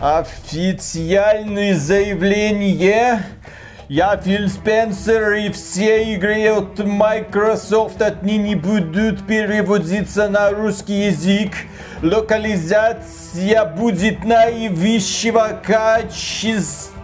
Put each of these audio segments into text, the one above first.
Официальное заявление. Я Фил Спенсер и все игры от Microsoft отныне будут переводиться на русский язык. Локализация будет наивысшего качества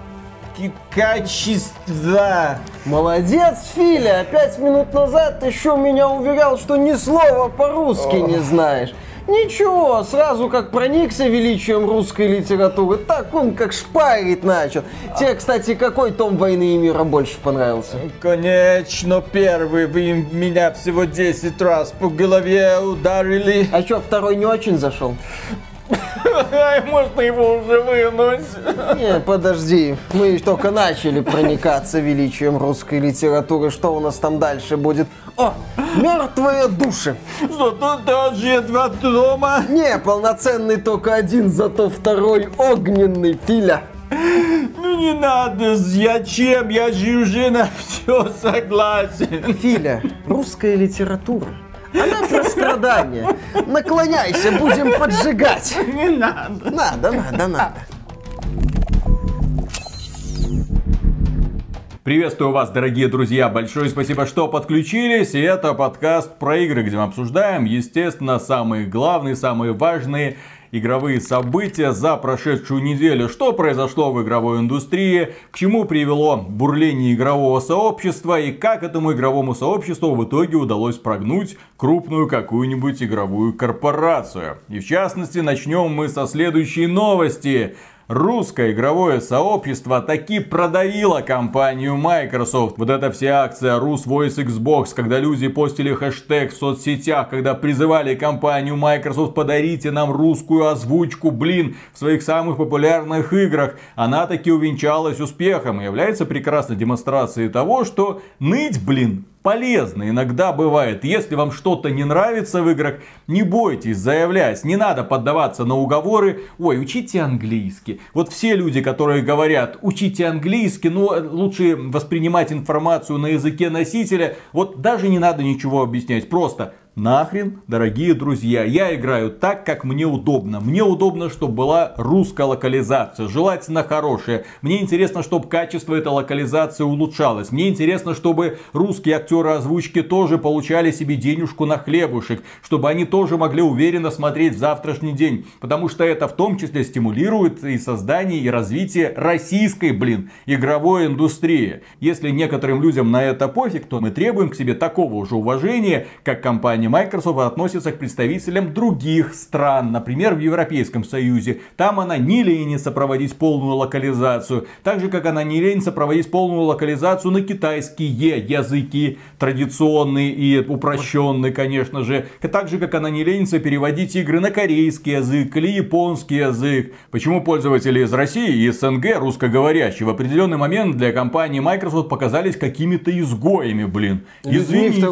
качества. Молодец, Филя! Пять минут назад еще меня уверял, что ни слова по-русски не знаешь. Ничего, сразу как проникся величием русской литературы, так он как шпарить начал. Тебе, кстати, какой том «Войны и мира» больше понравился? Конечно, первый. Вы меня всего 10 раз по голове ударили. А что, второй не очень зашел? Можно его уже вынуть. Не, подожди. Мы только начали проникаться величием русской литературы. Что у нас там дальше будет? О, мертвые души. Что-то даже два дома. Не, полноценный только один, зато второй огненный филя. Ну не надо, зачем? Я же уже на все согласен. Филя, русская литература она про страдания. Наклоняйся, будем поджигать. Не надо. Надо, надо, надо. Приветствую вас, дорогие друзья. Большое спасибо, что подключились. И это подкаст про игры, где мы обсуждаем, естественно, самые главные, самые важные игровые события за прошедшую неделю. Что произошло в игровой индустрии, к чему привело бурление игрового сообщества и как этому игровому сообществу в итоге удалось прогнуть крупную какую-нибудь игровую корпорацию. И в частности, начнем мы со следующей новости русское игровое сообщество таки продавило компанию Microsoft. Вот эта вся акция Rus Voice Xbox, когда люди постили хэштег в соцсетях, когда призывали компанию Microsoft подарите нам русскую озвучку, блин, в своих самых популярных играх, она таки увенчалась успехом и является прекрасной демонстрацией того, что ныть, блин, полезно иногда бывает. Если вам что-то не нравится в играх, не бойтесь заявлять. Не надо поддаваться на уговоры. Ой, учите английский. Вот все люди, которые говорят, учите английский, но ну, лучше воспринимать информацию на языке носителя. Вот даже не надо ничего объяснять. Просто Нахрен, дорогие друзья, я играю так, как мне удобно. Мне удобно, чтобы была русская локализация, желательно хорошая. Мне интересно, чтобы качество этой локализации улучшалось. Мне интересно, чтобы русские актеры озвучки тоже получали себе денежку на хлебушек. Чтобы они тоже могли уверенно смотреть в завтрашний день. Потому что это в том числе стимулирует и создание, и развитие российской, блин, игровой индустрии. Если некоторым людям на это пофиг, то мы требуем к себе такого же уважения, как компания компания Microsoft относится к представителям других стран, например, в Европейском Союзе. Там она не ленится проводить полную локализацию, так же как она не ленится проводить полную локализацию на китайские языки, традиционные и упрощенные, конечно же. Так же как она не ленится переводить игры на корейский язык или японский язык. Почему пользователи из России и СНГ русскоговорящие в определенный момент для компании Microsoft показались какими-то изгоями, блин. Извините.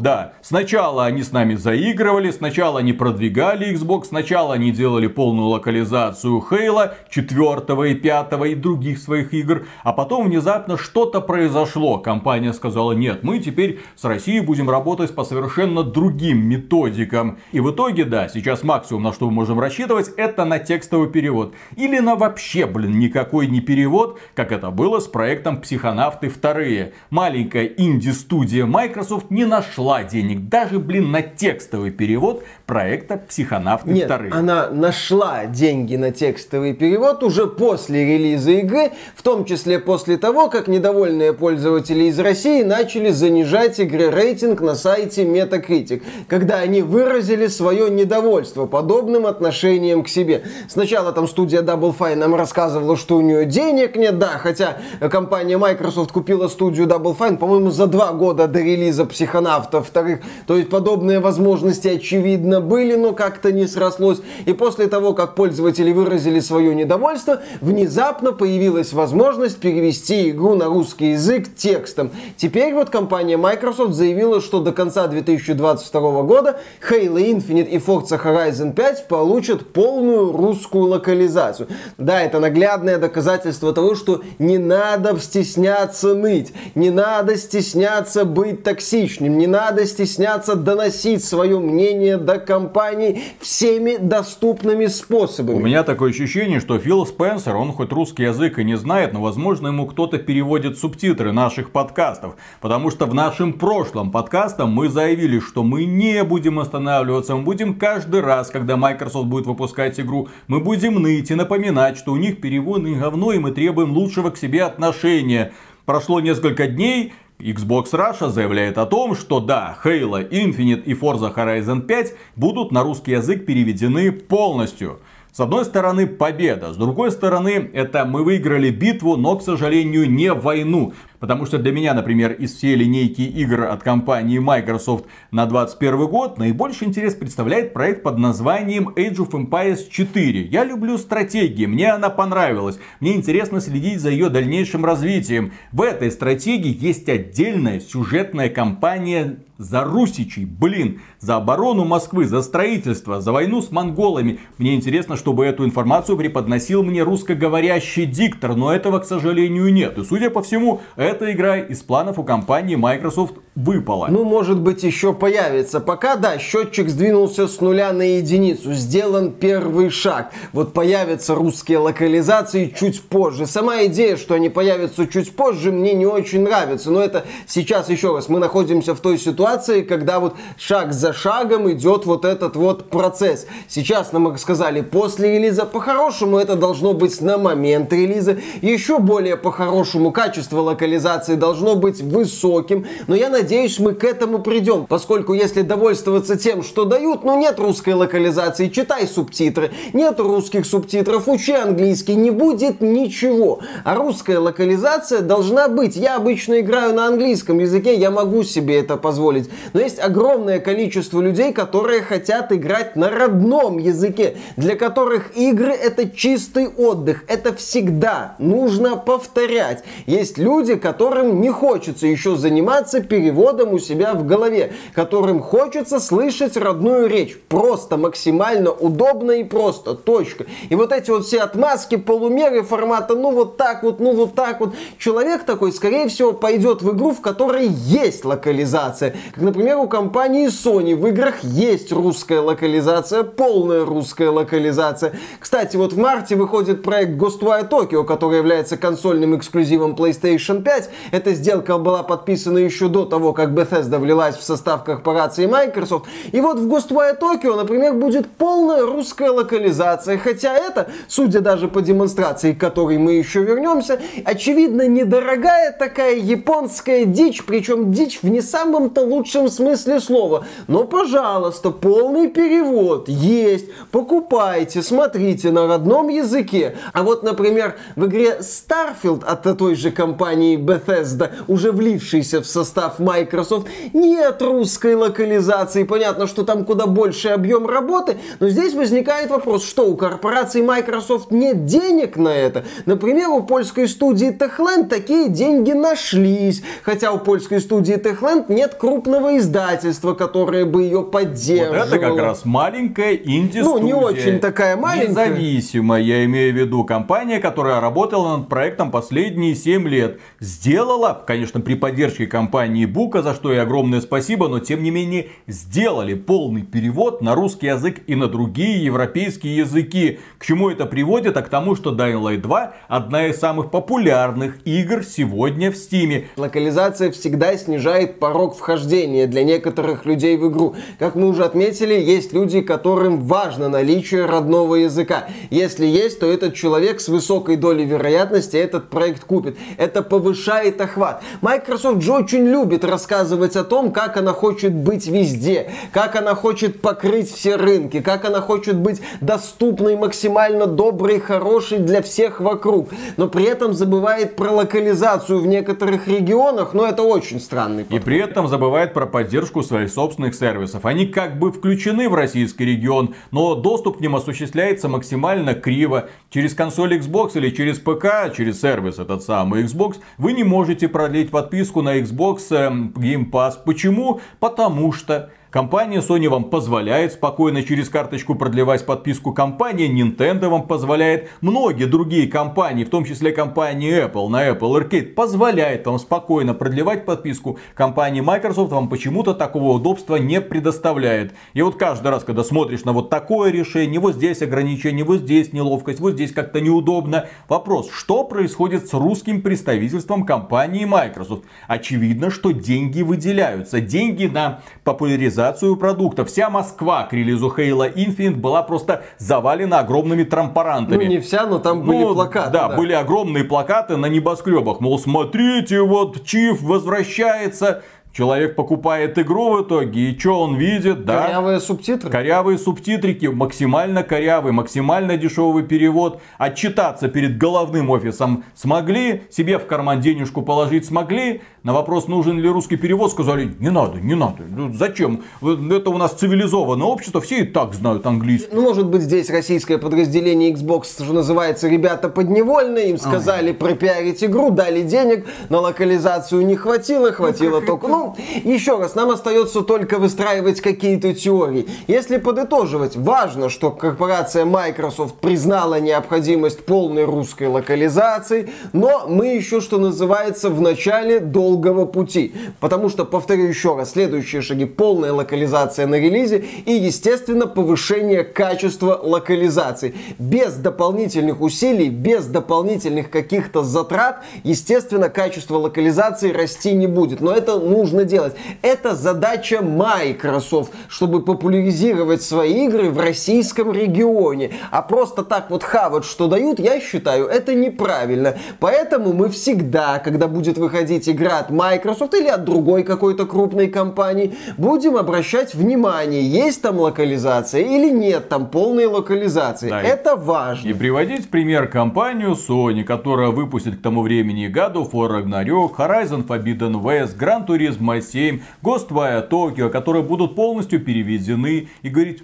Да. Сначала они с нами заигрывали, сначала они продвигали Xbox, сначала они делали полную локализацию Хейла, 4 и 5 и других своих игр, а потом внезапно что-то произошло. Компания сказала, нет, мы теперь с Россией будем работать по совершенно другим методикам. И в итоге, да, сейчас максимум, на что мы можем рассчитывать, это на текстовый перевод. Или на вообще, блин, никакой не перевод, как это было с проектом Психонавты 2. Маленькая инди-студия Microsoft не нашла денег, даже, блин, блин, на текстовый перевод проекта «Психонавты Нет, 2». она нашла деньги на текстовый перевод уже после релиза игры, в том числе после того, как недовольные пользователи из России начали занижать игры рейтинг на сайте Metacritic, когда они выразили свое недовольство подобным отношением к себе. Сначала там студия Double Fine нам рассказывала, что у нее денег нет, да, хотя компания Microsoft купила студию Double Fine, по-моему, за два года до релиза Психонавтов вторых, то есть подобное подобные возможности очевидно были, но как-то не срослось. И после того, как пользователи выразили свое недовольство, внезапно появилась возможность перевести игру на русский язык текстом. Теперь вот компания Microsoft заявила, что до конца 2022 года Halo Infinite и Forza Horizon 5 получат полную русскую локализацию. Да, это наглядное доказательство того, что не надо стесняться ныть, не надо стесняться быть токсичным, не надо стесняться доносить доносить свое мнение до компаний всеми доступными способами. У меня такое ощущение, что Фил Спенсер, он хоть русский язык и не знает, но, возможно, ему кто-то переводит субтитры наших подкастов. Потому что в нашем прошлом подкасте мы заявили, что мы не будем останавливаться, мы будем каждый раз, когда Microsoft будет выпускать игру, мы будем ныть и напоминать, что у них переводное говно, и мы требуем лучшего к себе отношения. Прошло несколько дней, Xbox Russia заявляет о том, что да, Halo Infinite и Forza Horizon 5 будут на русский язык переведены полностью. С одной стороны победа, с другой стороны это мы выиграли битву, но, к сожалению, не войну. Потому что для меня, например, из всей линейки игр от компании Microsoft на 2021 год наибольший интерес представляет проект под названием Age of Empires 4. Я люблю стратегии, мне она понравилась. Мне интересно следить за ее дальнейшим развитием. В этой стратегии есть отдельная сюжетная кампания за русичей, блин, за оборону Москвы, за строительство, за войну с монголами. Мне интересно, чтобы эту информацию преподносил мне русскоговорящий диктор, но этого, к сожалению, нет. И, судя по всему, эта игра из планов у компании Microsoft выпала. Ну, может быть, еще появится. Пока, да, счетчик сдвинулся с нуля на единицу. Сделан первый шаг. Вот появятся русские локализации чуть позже. Сама идея, что они появятся чуть позже, мне не очень нравится. Но это сейчас, еще раз, мы находимся в той ситуации, когда вот шаг за шагом идет вот этот вот процесс. Сейчас нам сказали, после релиза по-хорошему это должно быть на момент релиза. Еще более по-хорошему качество локализации должно быть высоким. Но я надеюсь, надеюсь, мы к этому придем, поскольку если довольствоваться тем, что дают, ну нет русской локализации, читай субтитры, нет русских субтитров, учи английский, не будет ничего. А русская локализация должна быть. Я обычно играю на английском языке, я могу себе это позволить. Но есть огромное количество людей, которые хотят играть на родном языке, для которых игры это чистый отдых. Это всегда нужно повторять. Есть люди, которым не хочется еще заниматься переводом переводом у себя в голове, которым хочется слышать родную речь. Просто максимально удобно и просто. Точка. И вот эти вот все отмазки, полумеры формата, ну вот так вот, ну вот так вот. Человек такой, скорее всего, пойдет в игру, в которой есть локализация. Как, например, у компании Sony в играх есть русская локализация, полная русская локализация. Кстати, вот в марте выходит проект Ghostwire Tokyo, который является консольным эксклюзивом PlayStation 5. Эта сделка была подписана еще до того, того, как Bethesda влилась в состав корпорации Microsoft. И вот в Ghostwire Tokyo, например, будет полная русская локализация. Хотя это, судя даже по демонстрации, к которой мы еще вернемся, очевидно, недорогая такая японская дичь, причем дичь в не самом-то лучшем смысле слова. Но, пожалуйста, полный перевод есть. Покупайте, смотрите на родном языке. А вот, например, в игре Starfield от той же компании Bethesda, уже влившийся в состав Microsoft. Нет русской локализации. Понятно, что там куда больше объем работы. Но здесь возникает вопрос, что у корпорации Microsoft нет денег на это. Например, у польской студии Techland такие деньги нашлись. Хотя у польской студии Techland нет крупного издательства, которое бы ее поддерживало. Вот это как раз маленькая инди-студия. Ну, не очень такая маленькая. Независимая, я имею в виду, компания, которая работала над проектом последние 7 лет. Сделала, конечно, при поддержке компании Бука, за что и огромное спасибо, но тем не менее сделали полный перевод на русский язык и на другие европейские языки. К чему это приводит? А к тому, что Dying Light 2 одна из самых популярных игр сегодня в Steam. Локализация всегда снижает порог вхождения для некоторых людей в игру. Как мы уже отметили, есть люди, которым важно наличие родного языка. Если есть, то этот человек с высокой долей вероятности этот проект купит. Это повышает охват. Microsoft же очень любит рассказывать о том, как она хочет быть везде, как она хочет покрыть все рынки, как она хочет быть доступной, максимально доброй, хорошей для всех вокруг. Но при этом забывает про локализацию в некоторых регионах, но это очень странный подход. И при этом забывает про поддержку своих собственных сервисов. Они как бы включены в российский регион, но доступ к ним осуществляется максимально криво. Через консоль Xbox или через ПК, через сервис этот самый Xbox, вы не можете продлить подписку на Xbox эм, Game Pass. Почему? Потому что Компания Sony вам позволяет спокойно через карточку продлевать подписку. Компания Nintendo вам позволяет. Многие другие компании, в том числе компания Apple на Apple Arcade, позволяет вам спокойно продлевать подписку. Компания Microsoft вам почему-то такого удобства не предоставляет. И вот каждый раз, когда смотришь на вот такое решение, вот здесь ограничение, вот здесь неловкость, вот здесь как-то неудобно. Вопрос, что происходит с русским представительством компании Microsoft? Очевидно, что деньги выделяются. Деньги на популяризацию продукта. Вся Москва к релизу Halo Infinite была просто завалена огромными трампарантами. Ну не вся, но там были Ну, плакаты. Да, были огромные плакаты на небоскребах. Мол, смотрите, вот Чиф возвращается. Человек покупает игру в итоге, и что он видит? Да, Корявые субтитры. Корявые субтитрики, максимально корявый, максимально дешевый перевод. Отчитаться перед головным офисом смогли, себе в карман денежку положить смогли. На вопрос, нужен ли русский перевод, сказали, не надо, не надо. Ну, Зачем? Это у нас цивилизованное общество, все и так знают английский. Ну, может быть, здесь российское подразделение Xbox, что называется, ребята подневольные, им сказали пропиарить игру, дали денег, на локализацию не хватило, хватило только... Ну, еще раз, нам остается только выстраивать какие-то теории. Если подытоживать, важно, что корпорация Microsoft признала необходимость полной русской локализации, но мы еще, что называется, в начале долгого пути. Потому что, повторю еще раз, следующие шаги полная локализация на релизе и, естественно, повышение качества локализации. Без дополнительных усилий, без дополнительных каких-то затрат, естественно, качество локализации расти не будет. Но это нужно делать. Это задача Microsoft, чтобы популяризировать свои игры в российском регионе. А просто так вот хавать, что дают, я считаю, это неправильно. Поэтому мы всегда, когда будет выходить игра от Microsoft или от другой какой-то крупной компании, будем обращать внимание, есть там локализация или нет там полной локализации. Да, и- это важно. И приводить пример компанию Sony, которая выпустит к тому времени God of War Ragnarok, Horizon Forbidden West, Gran Turismo 7, Ghostwire Tokyo, которые будут полностью переведены и говорить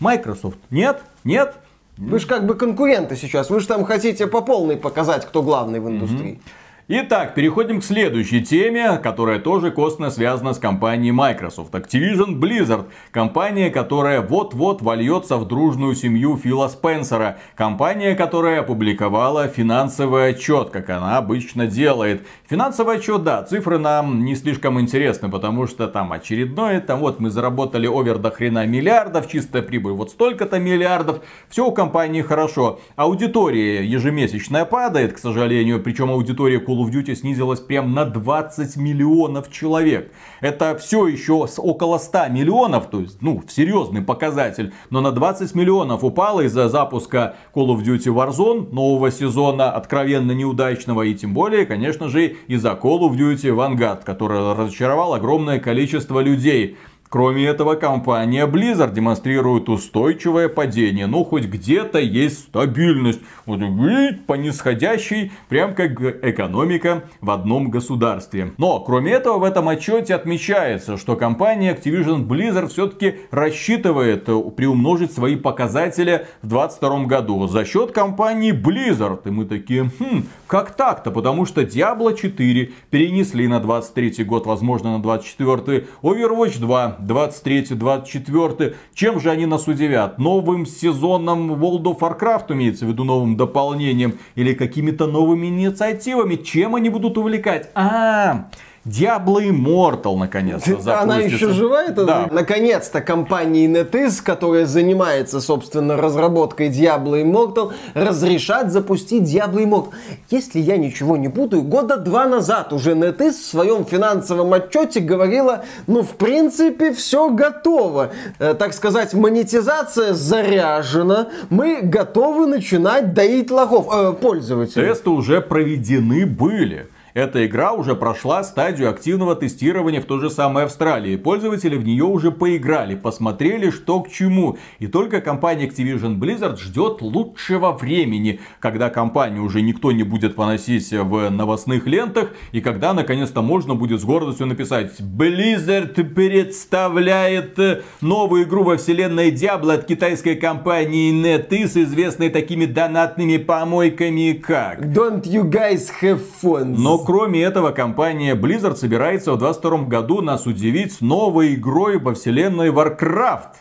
Microsoft, нет, нет, Вы же как бы конкуренты сейчас, вы же там хотите по полной показать, кто главный в индустрии. Итак, переходим к следующей теме, которая тоже косвенно связана с компанией Microsoft. Activision Blizzard. Компания, которая вот-вот вольется в дружную семью Фила Спенсера. Компания, которая опубликовала финансовый отчет, как она обычно делает. Финансовый отчет, да, цифры нам не слишком интересны, потому что там очередное, там вот мы заработали овер до хрена миллиардов, чистая прибыль вот столько-то миллиардов. Все у компании хорошо. Аудитория ежемесячная падает, к сожалению, причем аудитория Call of Duty снизилась прям на 20 миллионов человек. Это все еще с около 100 миллионов, то есть, ну, серьезный показатель, но на 20 миллионов упало из-за запуска Call of Duty Warzone нового сезона, откровенно неудачного, и тем более, конечно же, из-за Call of Duty Vanguard, который разочаровал огромное количество людей. Кроме этого, компания Blizzard демонстрирует устойчивое падение. Ну, хоть где-то есть стабильность. Вот по нисходящей, прям как экономика в одном государстве. Но, кроме этого, в этом отчете отмечается, что компания Activision Blizzard все-таки рассчитывает э, приумножить свои показатели в 2022 году за счет компании Blizzard. И мы такие, хм, как так-то? Потому что Diablo 4 перенесли на 23 год, возможно, на 24 Overwatch 2 23-24. Чем же они нас удивят? Новым сезоном World of Warcraft, имеется в виду новым дополнением, или какими-то новыми инициативами? Чем они будут увлекать? А, Diablo Immortal наконец-то Она запустится. еще жива, это? Да. Наконец-то компания NetEase, которая занимается, собственно, разработкой Diablo Immortal, разрешат запустить Diablo Immortal. Если я ничего не путаю, года два назад уже NetEase в своем финансовом отчете говорила, ну, в принципе, все готово. Э, так сказать, монетизация заряжена, мы готовы начинать доить лохов, э, пользователей. Тесты уже проведены были. Эта игра уже прошла стадию активного тестирования в той же самой Австралии. Пользователи в нее уже поиграли, посмотрели, что к чему. И только компания Activision Blizzard ждет лучшего времени, когда компанию уже никто не будет поносить в новостных лентах, и когда наконец-то можно будет с гордостью написать Blizzard представляет новую игру во вселенной Diablo от китайской компании NetEase, известной такими донатными помойками как... Don't you guys have fun? Но кроме этого, компания Blizzard собирается в 2022 году нас удивить новой игрой во вселенной Warcraft.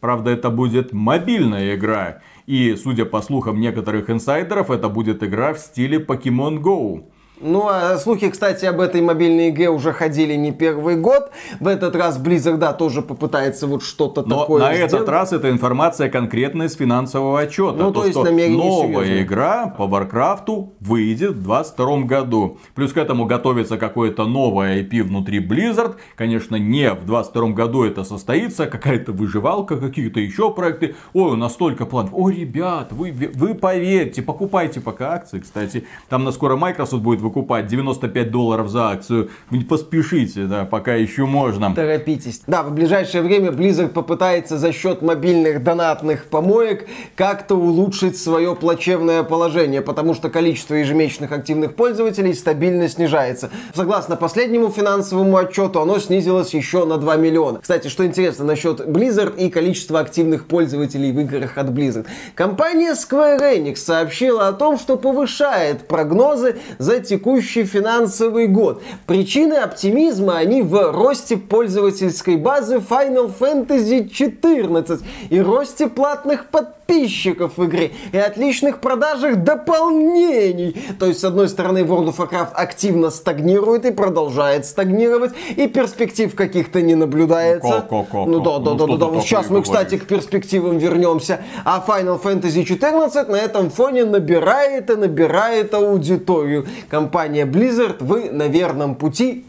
Правда, это будет мобильная игра. И, судя по слухам некоторых инсайдеров, это будет игра в стиле Pokemon Go. Ну, а слухи, кстати, об этой мобильной игре уже ходили не первый год. В этот раз Blizzard, да, тоже попытается вот что-то Но такое на сделать. этот раз это информация конкретная из финансового отчета. Ну, то есть что намерение новая серьезное. игра по Варкрафту выйдет в 2022 году. Плюс к этому готовится какое-то новое IP внутри Blizzard. Конечно, не в 2022 году это состоится. Какая-то выживалка, какие-то еще проекты. Ой, у нас столько планов. Ой, ребят, вы, вы поверьте, покупайте пока акции, кстати. Там на скоро Microsoft будет выкупать 95 долларов за акцию. Поспешите, да, пока еще можно. Торопитесь. Да, в ближайшее время Blizzard попытается за счет мобильных донатных помоек как-то улучшить свое плачевное положение, потому что количество ежемесячных активных пользователей стабильно снижается. Согласно последнему финансовому отчету, оно снизилось еще на 2 миллиона. Кстати, что интересно насчет Blizzard и количества активных пользователей в играх от Blizzard. Компания Square Enix сообщила о том, что повышает прогнозы за текущий финансовый год. Причины оптимизма они в росте пользовательской базы Final Fantasy 14 и росте платных подписчиков в игре и отличных продажах дополнений. То есть, с одной стороны, World of Warcraft активно стагнирует и продолжает стагнировать, и перспектив каких-то не наблюдается. Ко-ко-ко-ко. Ну да, да, Ну, да, да, да. такое Сейчас мы, кстати, говоришь? к перспективам вернемся. А Final Fantasy 14 на этом фоне набирает и набирает аудиторию. Компания Blizzard, вы на верном пути.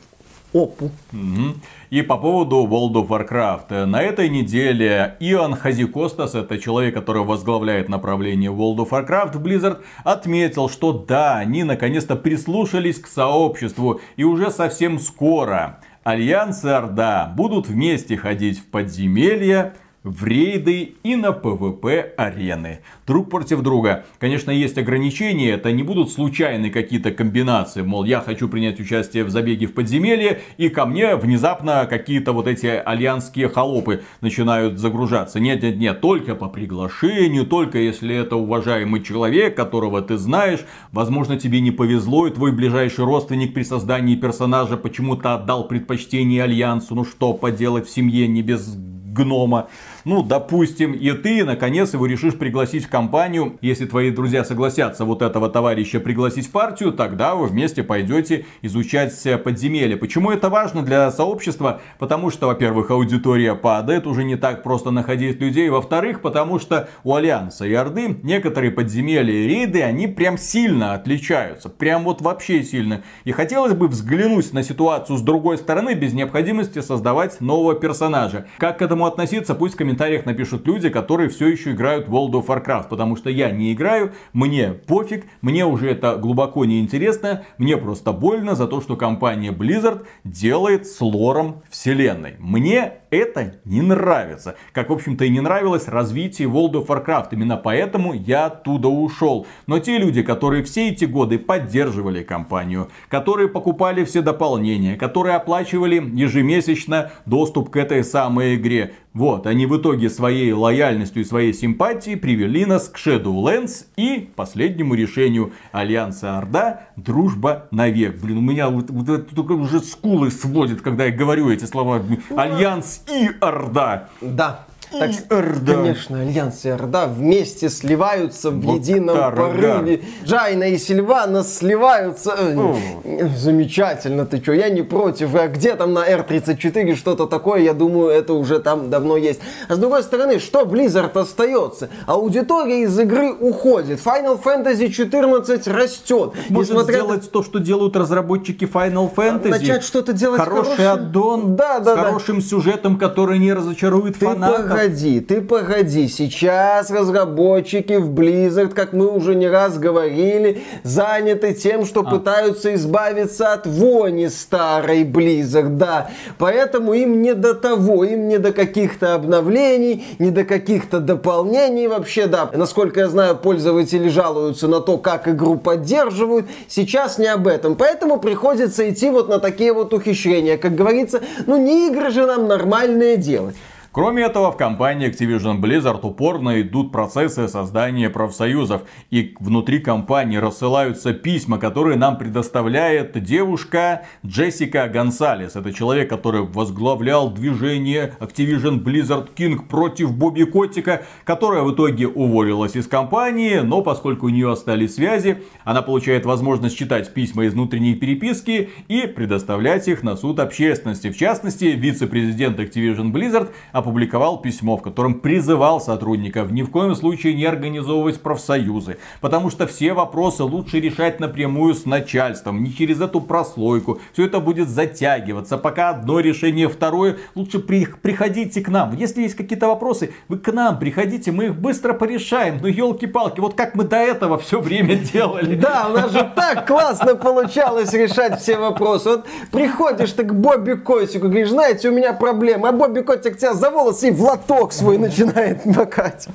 Опу. Мгм. И по поводу World of Warcraft. На этой неделе Иоанн Хазикостас, это человек, который возглавляет направление World of Warcraft в Blizzard, отметил, что да, они наконец-то прислушались к сообществу. И уже совсем скоро Альянс и Орда будут вместе ходить в подземелья, в рейды и на ПВП арены. Друг против друга. Конечно, есть ограничения, это не будут случайные какие-то комбинации. Мол, я хочу принять участие в забеге в подземелье, и ко мне внезапно какие-то вот эти альянские холопы начинают загружаться. Нет, нет, нет, только по приглашению, только если это уважаемый человек, которого ты знаешь. Возможно, тебе не повезло, и твой ближайший родственник при создании персонажа почему-то отдал предпочтение альянсу. Ну что поделать в семье не без гнома. Ну, допустим, и ты, наконец, его решишь пригласить в компанию. Если твои друзья согласятся вот этого товарища пригласить в партию, тогда вы вместе пойдете изучать подземелья. Почему это важно для сообщества? Потому что, во-первых, аудитория падает, уже не так просто находить людей. Во-вторых, потому что у Альянса и Орды некоторые подземелья и рейды, они прям сильно отличаются. Прям вот вообще сильно. И хотелось бы взглянуть на ситуацию с другой стороны, без необходимости создавать нового персонажа. Как к этому относиться, пусть в комментариях напишут люди, которые все еще играют в World of Warcraft. Потому что я не играю, мне пофиг, мне уже это глубоко не интересно, мне просто больно за то, что компания Blizzard делает с лором вселенной. Мне это не нравится. Как, в общем-то, и не нравилось развитие World of Warcraft. Именно поэтому я оттуда ушел. Но те люди, которые все эти годы поддерживали компанию, которые покупали все дополнения, которые оплачивали ежемесячно доступ к этой самой игре, вот, они в итоге своей лояльностью и своей симпатией привели нас к Shadowlands и последнему решению Альянса Орда «Дружба навек». Блин, у меня вот, вот только уже скулы сводит, когда я говорю эти слова. Альянс и Орда. Да. Так, И Орда. конечно, Альянс и Орда вместе сливаются в Вот едином порыве. Джайна и Сильвана сливаются. Э, Замечательно, ты что, я не против. А где там на R34 что-то такое, я думаю, это уже там давно есть. А с другой стороны, что Blizzard остается? Аудитория из игры уходит. Final Fantasy 14 растет. Может Несмотря сделать то, что делают разработчики Final Fantasy. Начать что-то делать Хороший аддон Да, да, с да. хорошим сюжетом, который не разочарует Ты фанатов. Погоди, ты погоди. Сейчас разработчики в Blizzard, как мы уже не раз говорили, заняты тем, А. что пытаются избавиться от вони старой Blizzard, да. Поэтому им не до того, им не до каких-то обновлений, не до каких-то дополнений вообще, да. Насколько я знаю, пользователи жалуются на то, как игру поддерживают. Сейчас не об этом. Поэтому приходится идти вот на такие вот ухищрения. Как говорится, ну не игры же нам нормальные делать. Кроме этого, в компании Activision Blizzard упорно идут процессы создания профсоюзов. И внутри компании рассылаются письма, которые нам предоставляет девушка Джессика Гонсалес. Это человек, который возглавлял движение Activision Blizzard King против Бобби Котика, которая в итоге уволилась из компании, но поскольку у нее остались связи, она получает возможность читать письма из внутренней переписки и предоставлять их на суд общественности. В частности, вице-президент Activision Blizzard опубликовал письмо, в котором призывал сотрудников ни в коем случае не организовывать профсоюзы, потому что все вопросы лучше решать напрямую с начальством, не через эту прослойку. Все это будет затягиваться, пока одно решение, второе. Лучше при, приходите к нам. Если есть какие-то вопросы, вы к нам приходите, мы их быстро порешаем. Ну елки-палки, вот как мы до этого все время делали. Да, у нас же так классно получалось решать все вопросы. Вот приходишь ты к Бобби Котику, говоришь, знаете, у меня проблемы, а Бобби Котик тебя за волосы и в лоток свой начинает макать.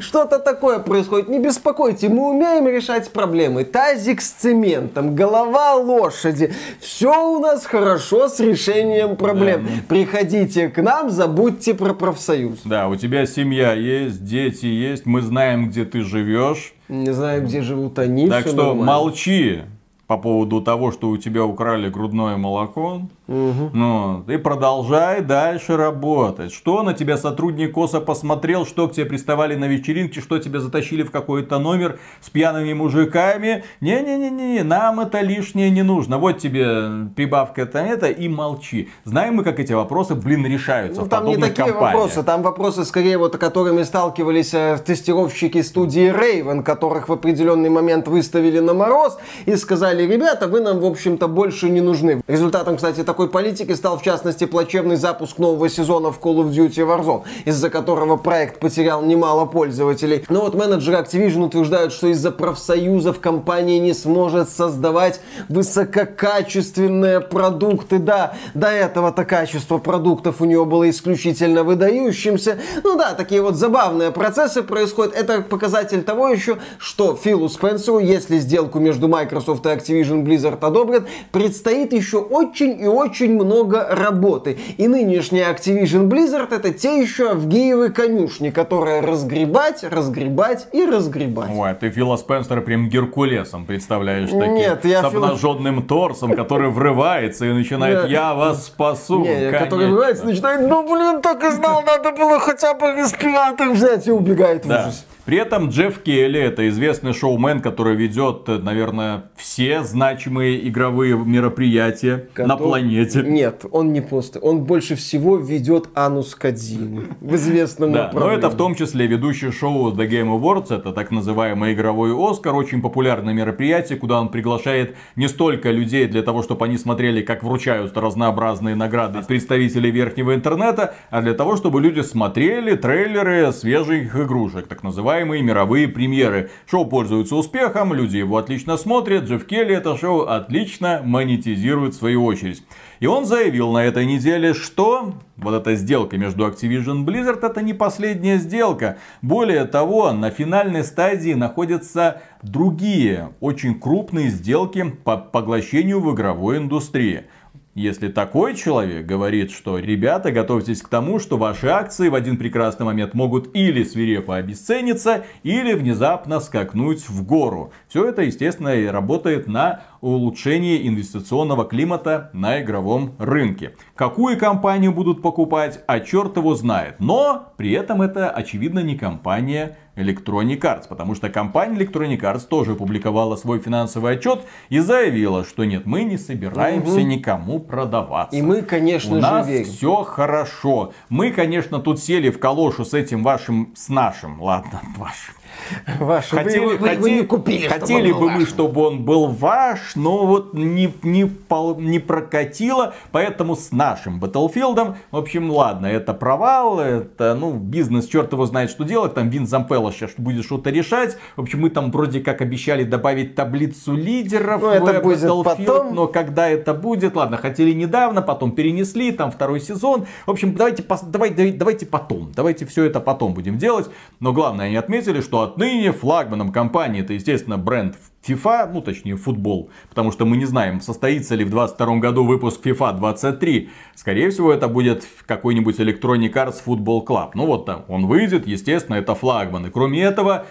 Что-то такое происходит. Не беспокойте, мы умеем решать проблемы. Тазик с цементом, голова лошади. Все у нас хорошо с решением проблем. Да. Приходите к нам, забудьте про профсоюз. Да, у тебя семья есть, дети есть, мы знаем, где ты живешь. Не знаю, где живут они. Так что нормально. молчи по поводу того, что у тебя украли грудное молоко. Ну, и продолжай дальше работать. Что на тебя сотрудник КОСа посмотрел, что к тебе приставали на вечеринке, что тебя затащили в какой-то номер с пьяными мужиками. Не-не-не-не, нам это лишнее не нужно. Вот тебе прибавка там это и молчи. Знаем мы, как эти вопросы, блин, решаются Ну, в там не подобных такие компаниях. вопросы, там вопросы скорее вот, которыми сталкивались э, тестировщики студии Raven, которых в определенный момент выставили на мороз и сказали, ребята, вы нам, в общем-то, больше не нужны. Результатом, кстати, такой политики стал, в частности, плачевный запуск нового сезона в Call of Duty Warzone, из-за которого проект потерял немало пользователей. Но вот менеджеры Activision утверждают, что из-за профсоюзов компания не сможет создавать высококачественные продукты. Да, до этого-то качество продуктов у нее было исключительно выдающимся. Ну да, такие вот забавные процессы происходят. Это показатель того еще, что Филу Спенсеру, если сделку между Microsoft и Activision Blizzard одобрят, предстоит еще очень и очень много работы. И нынешняя Activision Blizzard это те еще Авгиевы конюшни, которые разгребать, разгребать и разгребать. Ой, ты Фила Спенсера прям Геркулесом представляешь таким. Нет, я С обнаженным торсом, который врывается и начинает Нет. «Я вас спасу». Не, который врывается, начинает, ну блин, так и знал, надо было хотя бы респиратор взять и убегает в Да. ужас. При этом Джефф Келли, это известный шоумен, который ведет, э, наверное, все значимые игровые мероприятия на Который- планете. Нет, он не просто. Он больше всего ведет Анус Кадзиму в известном Да, но это в том числе ведущий шоу The Game Awards, это так называемый игровой Оскар, очень популярное мероприятие, куда он приглашает не столько людей для того, чтобы они смотрели, как вручают разнообразные награды представителей верхнего интернета, а для того, чтобы люди смотрели трейлеры свежих игрушек, так называемые мировые премьеры. Шоу пользуется успехом, люди его отлично смотрят, Джефф Келли это шоу отлично монетизирует в свою очередь. И он заявил на этой неделе, что вот эта сделка между Activision Blizzard это не последняя сделка. Более того, на финальной стадии находятся другие очень крупные сделки по поглощению в игровой индустрии. Если такой человек говорит, что ребята, готовьтесь к тому, что ваши акции в один прекрасный момент могут или свирепо обесцениться, или внезапно скакнуть в гору. Все это, естественно, и работает на улучшение инвестиционного климата на игровом рынке. Какую компанию будут покупать, а черт его знает. Но при этом это, очевидно, не компания Electronic Arts, потому что компания Electronic Arts тоже опубликовала свой финансовый отчет и заявила, что нет, мы не собираемся никому продаваться. И мы, конечно У же, нас верим. все хорошо. Мы, конечно, тут сели в калошу с этим вашим, с нашим, ладно, вашим. Ваш, вы Хотели, вы хотели- не купили, хотели бы мы, чтобы он был ваш, но вот не, не, пол- не прокатило, поэтому с нашим Battlefield, в общем, ладно, это провал, это, ну, бизнес, черт его знает, что делать, там Вин Зампелло сейчас будет что-то решать, в общем, мы там вроде как обещали добавить таблицу лидеров Ну, в это будет Battlefield, потом. но когда это будет, ладно, хотели недавно, потом перенесли, там второй сезон, в общем, давайте, пос- давай- давай- давайте потом, давайте все это потом будем делать, но главное, они отметили, что отныне флагманом компании. Это, естественно, бренд FIFA, ну точнее футбол, потому что мы не знаем, состоится ли в 2022 году выпуск FIFA 23. Скорее всего, это будет какой-нибудь Electronic Arts Football Club. Ну вот там, он выйдет, естественно, это флагман. И кроме этого,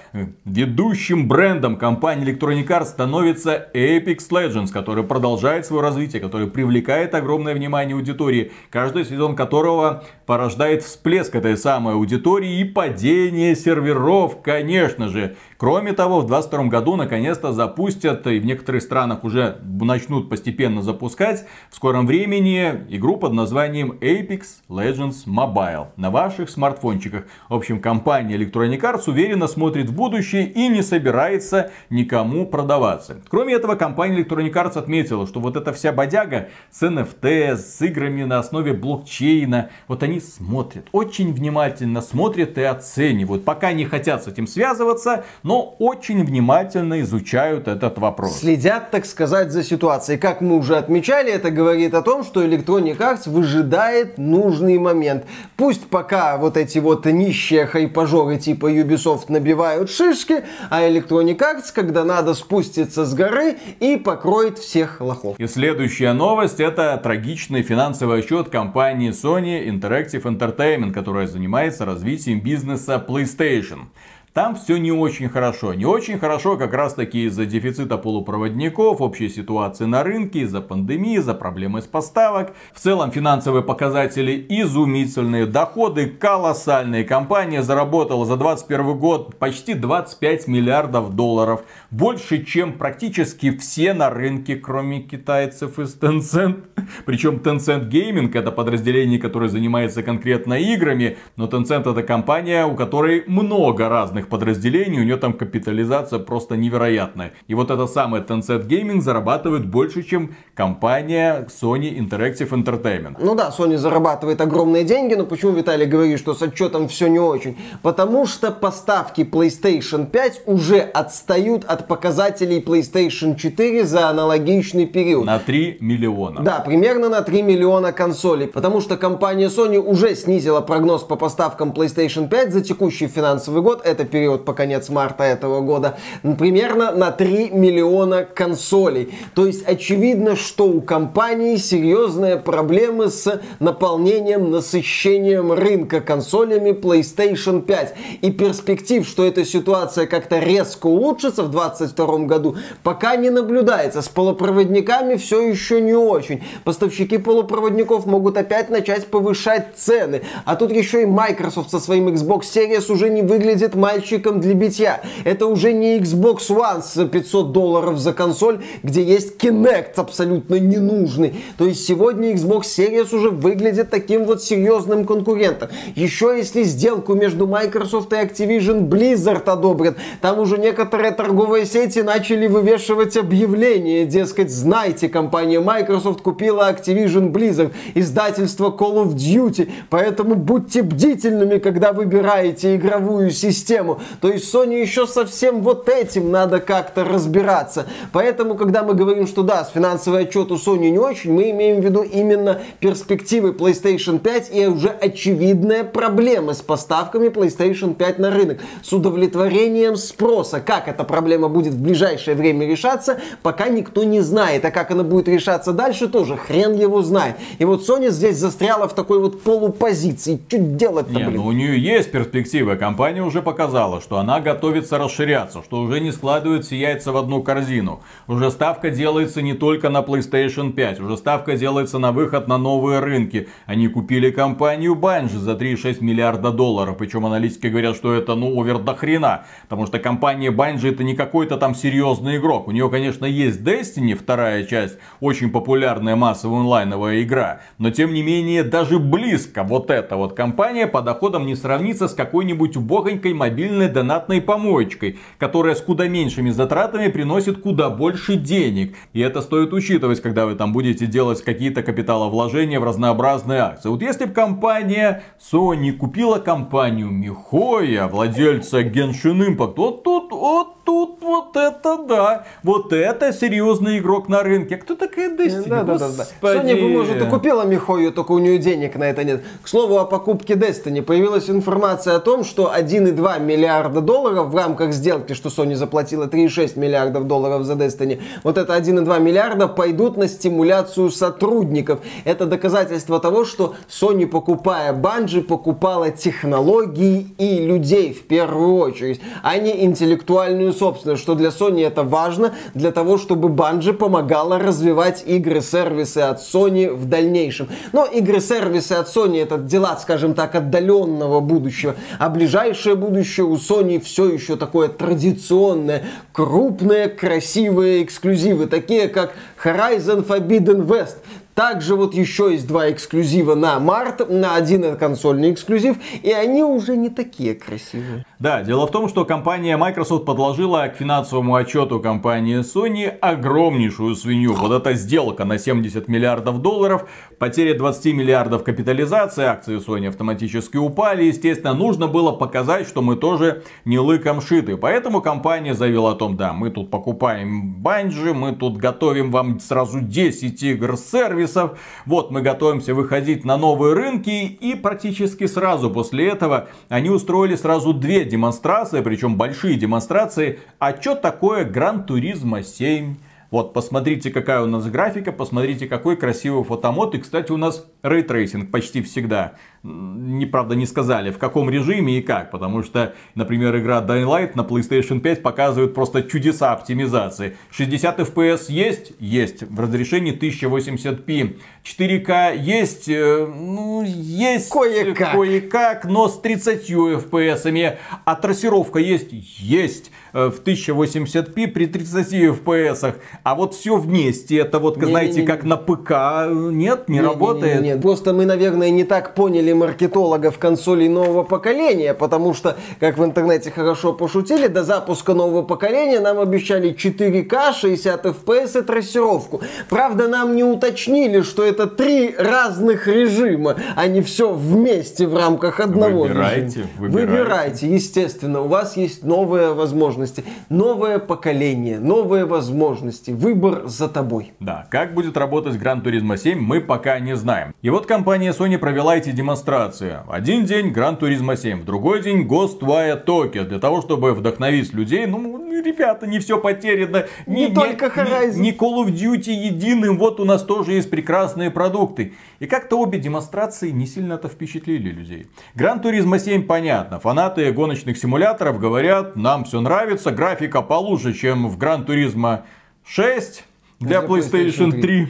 ведущим брендом компании Electronic Arts становится Apex Legends, который продолжает свое развитие, который привлекает огромное внимание аудитории, каждый сезон которого порождает всплеск этой самой аудитории и падение серверов, конечно же. Кроме того, в 2022 году наконец-то запустят и в некоторых странах уже начнут постепенно запускать в скором времени игру под названием Apex Legends Mobile на ваших смартфончиках. В общем, компания Electronic Arts уверенно смотрит в будущее и не собирается никому продаваться. Кроме этого, компания Electronic Arts отметила, что вот эта вся бодяга с NFT, с играми на основе блокчейна, вот они смотрят, очень внимательно смотрят и оценивают. Пока не хотят с этим связываться, но очень внимательно изучают этот вопрос. Следят, так сказать, за ситуацией. Как мы уже отмечали, это говорит о том, что Electronic Arts выжидает нужный момент. Пусть пока вот эти вот нищие хайпажоры типа Ubisoft набивают шишки, а Electronic Arts, когда надо, спустится с горы и покроет всех лохов. И следующая новость это трагичный финансовый отчет компании Sony Interactive Entertainment, которая занимается развитием бизнеса PlayStation. Там все не очень хорошо. Не очень хорошо как раз таки из-за дефицита полупроводников, общей ситуации на рынке, из-за пандемии, из-за проблемы с поставок. В целом финансовые показатели изумительные, доходы колоссальные. Компания заработала за 2021 год почти 25 миллиардов долларов. Больше, чем практически все на рынке, кроме китайцев из Tencent. Причем Tencent Gaming это подразделение, которое занимается конкретно играми. Но Tencent это компания, у которой много разных разных подразделений, у нее там капитализация просто невероятная. И вот это самое Tencent Gaming зарабатывает больше, чем компания Sony Interactive Entertainment. Ну да, Sony зарабатывает огромные деньги, но почему Виталий говорит, что с отчетом все не очень? Потому что поставки PlayStation 5 уже отстают от показателей PlayStation 4 за аналогичный период. На 3 миллиона. Да, примерно на 3 миллиона консолей. Потому что компания Sony уже снизила прогноз по поставкам PlayStation 5 за текущий финансовый год. Это период по конец марта этого года, примерно на 3 миллиона консолей. То есть очевидно, что у компании серьезные проблемы с наполнением, насыщением рынка консолями PlayStation 5. И перспектив, что эта ситуация как-то резко улучшится в 2022 году, пока не наблюдается. С полупроводниками все еще не очень. Поставщики полупроводников могут опять начать повышать цены. А тут еще и Microsoft со своим Xbox Series уже не выглядит мальчиком мальчиком для битья. Это уже не Xbox One с 500 долларов за консоль, где есть Kinect абсолютно ненужный. То есть сегодня Xbox Series уже выглядит таким вот серьезным конкурентом. Еще если сделку между Microsoft и Activision Blizzard одобрят, там уже некоторые торговые сети начали вывешивать объявления, дескать, знайте, компания Microsoft купила Activision Blizzard, издательство Call of Duty, поэтому будьте бдительными, когда выбираете игровую систему проблему. То есть Sony еще совсем вот этим надо как-то разбираться. Поэтому, когда мы говорим, что да, с финансовый отчет у Sony не очень, мы имеем в виду именно перспективы PlayStation 5 и уже очевидная проблема с поставками PlayStation 5 на рынок. С удовлетворением спроса. Как эта проблема будет в ближайшее время решаться, пока никто не знает. А как она будет решаться дальше, тоже хрен его знает. И вот Sony здесь застряла в такой вот полупозиции. Что делать-то, блин? ну у нее есть перспективы. Компания уже показала сказала, что она готовится расширяться, что уже не складываются яйца в одну корзину. Уже ставка делается не только на PlayStation 5, уже ставка делается на выход на новые рынки. Они купили компанию Bungie за 3,6 миллиарда долларов, причем аналитики говорят, что это ну овер до хрена, потому что компания Bungie это не какой-то там серьезный игрок. У нее, конечно, есть Destiny, вторая часть, очень популярная массовая онлайновая игра, но тем не менее даже близко вот эта вот компания по доходам не сравнится с какой-нибудь убогонькой мобильной мобильной донатной помоечкой, которая с куда меньшими затратами приносит куда больше денег. И это стоит учитывать, когда вы там будете делать какие-то капиталовложения в разнообразные акции. Вот если бы компания Sony купила компанию Михоя, владельца Genshin Impact, вот тут, вот тут вот это да, вот это серьезный игрок на рынке. Кто такая Destiny? Да, да, да, да. Sony, бы, может, и купила Михою, только у нее денег на это нет. К слову о покупке Destiny. Появилась информация о том, что 1,2 миллиарда долларов в рамках сделки, что Sony заплатила 3,6 миллиардов долларов за Destiny, вот это 1,2 миллиарда пойдут на стимуляцию сотрудников. Это доказательство того, что Sony, покупая Bungie, покупала технологии и людей в первую очередь, а не интеллектуальную собственность, что для Sony это важно, для того, чтобы Bungie помогала развивать игры-сервисы от Sony в дальнейшем. Но игры-сервисы от Sony это дела, скажем так, отдаленного будущего, а ближайшее будущее у Sony все еще такое традиционное, крупные, красивые эксклюзивы, такие как Horizon Forbidden West. Также вот еще есть два эксклюзива на март, на один это консольный эксклюзив, и они уже не такие красивые. Да, дело в том, что компания Microsoft подложила к финансовому отчету компании Sony огромнейшую свинью. Вот эта сделка на 70 миллиардов долларов, потеря 20 миллиардов капитализации, акции Sony автоматически упали. Естественно, нужно было показать, что мы тоже не лыком шиты. Поэтому компания заявила о том, да, мы тут покупаем банджи, мы тут готовим вам сразу 10 игр сервисов. Вот мы готовимся выходить на новые рынки. И практически сразу после этого они устроили сразу две демонстрации, причем большие демонстрации. А что такое Gran Turismo 7? Вот, посмотрите, какая у нас графика, посмотрите, какой красивый фотомод. И, кстати, у нас ray tracing почти всегда. Неправда, не сказали, в каком режиме и как. Потому что, например, игра Dying Light на PlayStation 5 показывает просто чудеса оптимизации. 60 FPS есть? Есть. В разрешении 1080p. 4К есть? э, Ну, есть. Кое-как. Кое-как, но с 30 FPS. А трассировка есть? Есть. Э, В 1080p при 30 FPS. А вот все вместе, это вот, Не-не-не. знаете, как на ПК. Нет, не, Не-не-не-не, работает. Нет, просто мы, наверное, не так поняли маркетологов консолей нового поколения, потому что, как в интернете хорошо пошутили, до запуска нового поколения нам обещали 4К, 60 FPS и трассировку. Правда, нам не уточнили, что это три разных режима, а не все вместе в рамках одного Выбирайте, режима. выбирайте. Выбирайте, естественно, у вас есть новые возможности, новое поколение, новые возможности, выбор за тобой. Да, как будет работать Gran Turismo 7, мы пока не знаем. И вот компания Sony провела эти демонстрации. Один день Gran Turismo 7, в другой день Ghostwire Tokyo, для того, чтобы вдохновить людей. Ну, ребята, не все потеряно. Не только Horizon. Не, не Call of Duty единым, вот у нас тоже есть прекрасные продукты. И как-то обе демонстрации не сильно-то впечатлили людей. Gran Turismo 7 понятно. Фанаты гоночных симуляторов говорят, нам все нравится, графика получше, чем в Gran Turismo 6 для Для PlayStation PlayStation 3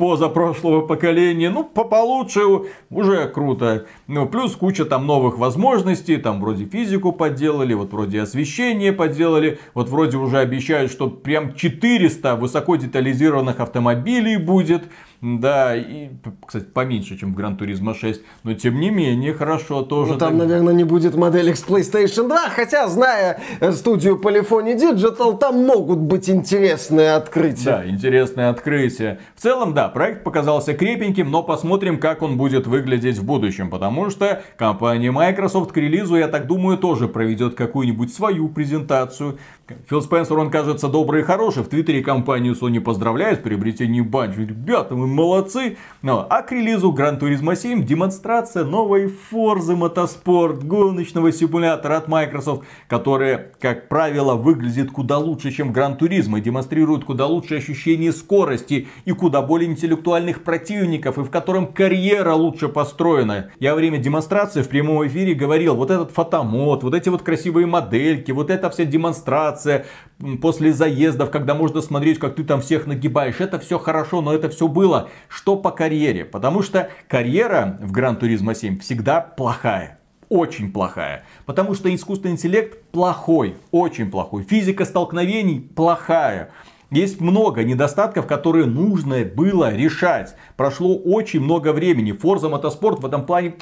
позапрошлого поколения, ну, по получше, уже круто. Ну, плюс куча там новых возможностей, там вроде физику подделали, вот вроде освещение подделали, вот вроде уже обещают, что прям 400 высоко детализированных автомобилей будет. Да, и, кстати, поменьше, чем в Gran Turismo 6, но тем не менее, хорошо тоже. Ну, там, так- наверное, не будет моделек с PlayStation 2, хотя, зная э, студию Polyphony Digital, там могут быть интересные открытия. Да, интересное открытие. В целом, да, проект показался крепеньким, но посмотрим, как он будет выглядеть в будущем. Потому что компания Microsoft к релизу, я так думаю, тоже проведет какую-нибудь свою презентацию. Фил Спенсер, он кажется добрый и хороший. В Твиттере компанию Sony поздравляет с приобретением Bungie. Ребята, вы молодцы. Ну, а к релизу Gran Turismo 7 демонстрация новой Forza Motorsport, гоночного симулятора от Microsoft, которая, как правило, выглядит куда лучше, чем Gran Turismo, и демонстрирует куда лучше ощущение скорости и куда более интеллектуальных противников, и в котором карьера лучше построена. Я во время демонстрации в прямом эфире говорил, вот этот фотомод, вот эти вот красивые модельки, вот эта вся демонстрация м, после заездов, когда можно смотреть, как ты там всех нагибаешь, это все хорошо, но это все было. Что по карьере? Потому что карьера в Turismo 7 всегда плохая очень плохая. Потому что искусственный интеллект плохой, очень плохой. Физика столкновений плохая. Есть много недостатков, которые нужно было решать. Прошло очень много времени. Forza Motorsport в этом плане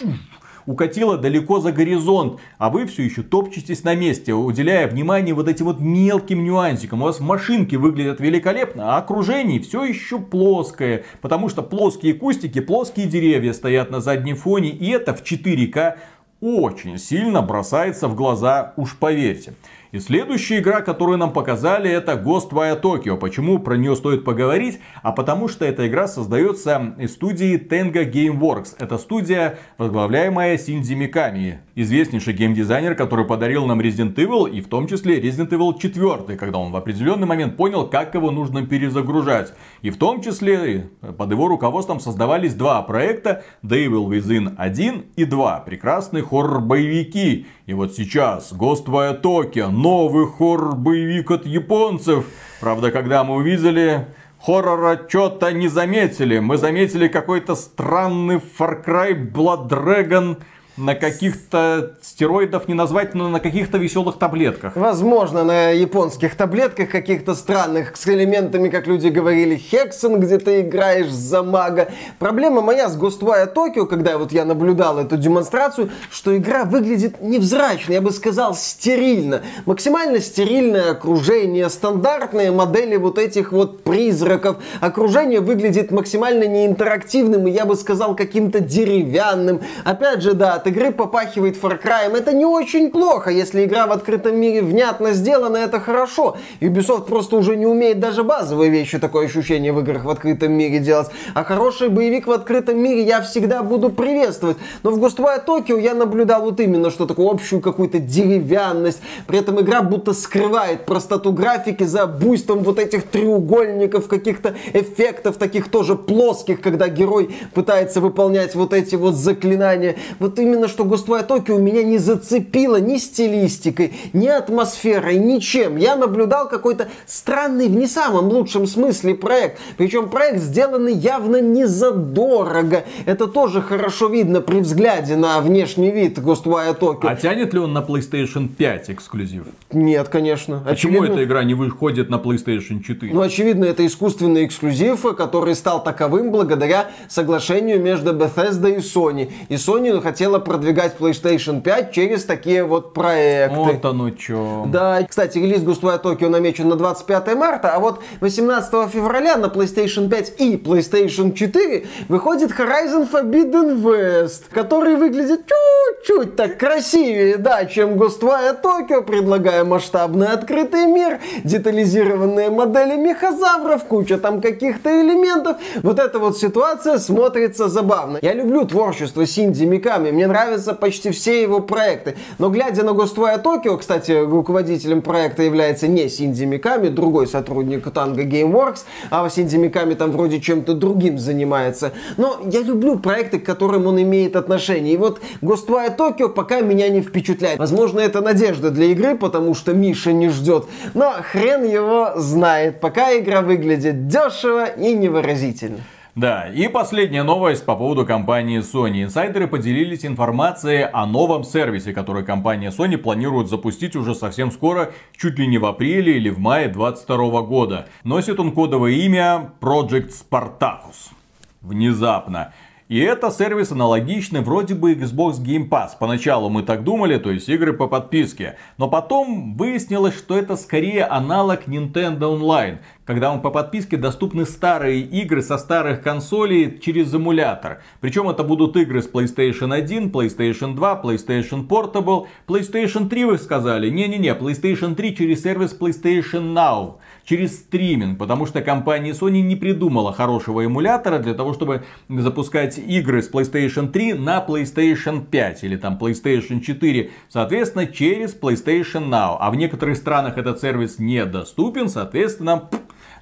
укатила далеко за горизонт, а вы все еще топчетесь на месте, уделяя внимание вот этим вот мелким нюансикам. У вас машинки выглядят великолепно, а окружение все еще плоское, потому что плоские кустики, плоские деревья стоят на заднем фоне, и это в 4К очень сильно бросается в глаза, уж поверьте. И следующая игра, которую нам показали, это Ghostwire Tokyo. Почему про нее стоит поговорить? А потому что эта игра создается из студии Tenga Gameworks. Это студия, возглавляемая Синдзи Миками. Известнейший геймдизайнер, который подарил нам Resident Evil и в том числе Resident Evil 4, когда он в определенный момент понял, как его нужно перезагружать. И в том числе под его руководством создавались два проекта The Evil Within 1 и 2. Прекрасные хоррор-боевики. И вот сейчас Ghostwire Tokyo, новый хоррор-боевик от японцев. Правда, когда мы увидели хоррора что-то не заметили. Мы заметили какой-то странный Far Cry Blood Dragon на каких-то стероидов не назвать, но на каких-то веселых таблетках. Возможно, на японских таблетках каких-то странных с элементами, как люди говорили, Хексен, где ты играешь за мага. Проблема моя с Ghostwire Tokyo, когда вот я наблюдал эту демонстрацию, что игра выглядит невзрачно, я бы сказал, стерильно. Максимально стерильное окружение, стандартные модели вот этих вот призраков. Окружение выглядит максимально неинтерактивным и я бы сказал каким-то деревянным. Опять же, да, игры попахивает Far Cry. Это не очень плохо, если игра в открытом мире внятно сделана, это хорошо. Ubisoft просто уже не умеет даже базовые вещи, такое ощущение в играх в открытом мире делать. А хороший боевик в открытом мире я всегда буду приветствовать. Но в Ghostwire Tokyo я наблюдал вот именно, что такую общую какую-то деревянность. При этом игра будто скрывает простоту графики за буйством вот этих треугольников, каких-то эффектов таких тоже плоских, когда герой пытается выполнять вот эти вот заклинания. Вот именно именно что Ghostwire Tokyo меня не зацепило ни стилистикой, ни атмосферой, ничем. Я наблюдал какой-то странный, в не самом лучшем смысле проект. Причем проект сделанный явно не задорого. Это тоже хорошо видно при взгляде на внешний вид Ghostwire Tokyo. А тянет ли он на PlayStation 5 эксклюзив? Нет, конечно. Почему очевидно... эта игра не выходит на PlayStation 4? Ну, очевидно, это искусственный эксклюзив, который стал таковым благодаря соглашению между Bethesda и Sony. И Sony хотела продвигать PlayStation 5 через такие вот проекты. Вот оно чё. Да, кстати, релиз Ghostwire Tokyo намечен на 25 марта, а вот 18 февраля на PlayStation 5 и PlayStation 4 выходит Horizon Forbidden West, который выглядит чуть-чуть так красивее, да, чем Ghostwire Tokyo, предлагая масштабный открытый мир, детализированные модели мехозавров, куча там каких-то элементов. Вот эта вот ситуация смотрится забавно. Я люблю творчество Синди Миками, мне нравятся почти все его проекты. Но глядя на Ghostwire Tokyo, кстати, руководителем проекта является не Синди Миками, другой сотрудник Tango Gameworks, а Синди Миками там вроде чем-то другим занимается. Но я люблю проекты, к которым он имеет отношение. И вот Ghostwire Tokyo пока меня не впечатляет. Возможно, это надежда для игры, потому что Миша не ждет. Но хрен его знает. Пока игра выглядит дешево и невыразительно. Да, и последняя новость по поводу компании Sony. Инсайдеры поделились информацией о новом сервисе, который компания Sony планирует запустить уже совсем скоро, чуть ли не в апреле или в мае 2022 года. Носит он кодовое имя Project Spartacus. Внезапно. И это сервис аналогичный вроде бы Xbox Game Pass. Поначалу мы так думали, то есть игры по подписке. Но потом выяснилось, что это скорее аналог Nintendo Online. Когда он по подписке доступны старые игры со старых консолей через эмулятор. Причем это будут игры с PlayStation 1, PlayStation 2, PlayStation Portable, PlayStation 3 вы сказали. Не-не-не, PlayStation 3 через сервис PlayStation Now через стриминг, потому что компания Sony не придумала хорошего эмулятора для того, чтобы запускать игры с PlayStation 3 на PlayStation 5 или там PlayStation 4, соответственно, через PlayStation Now. А в некоторых странах этот сервис недоступен, соответственно,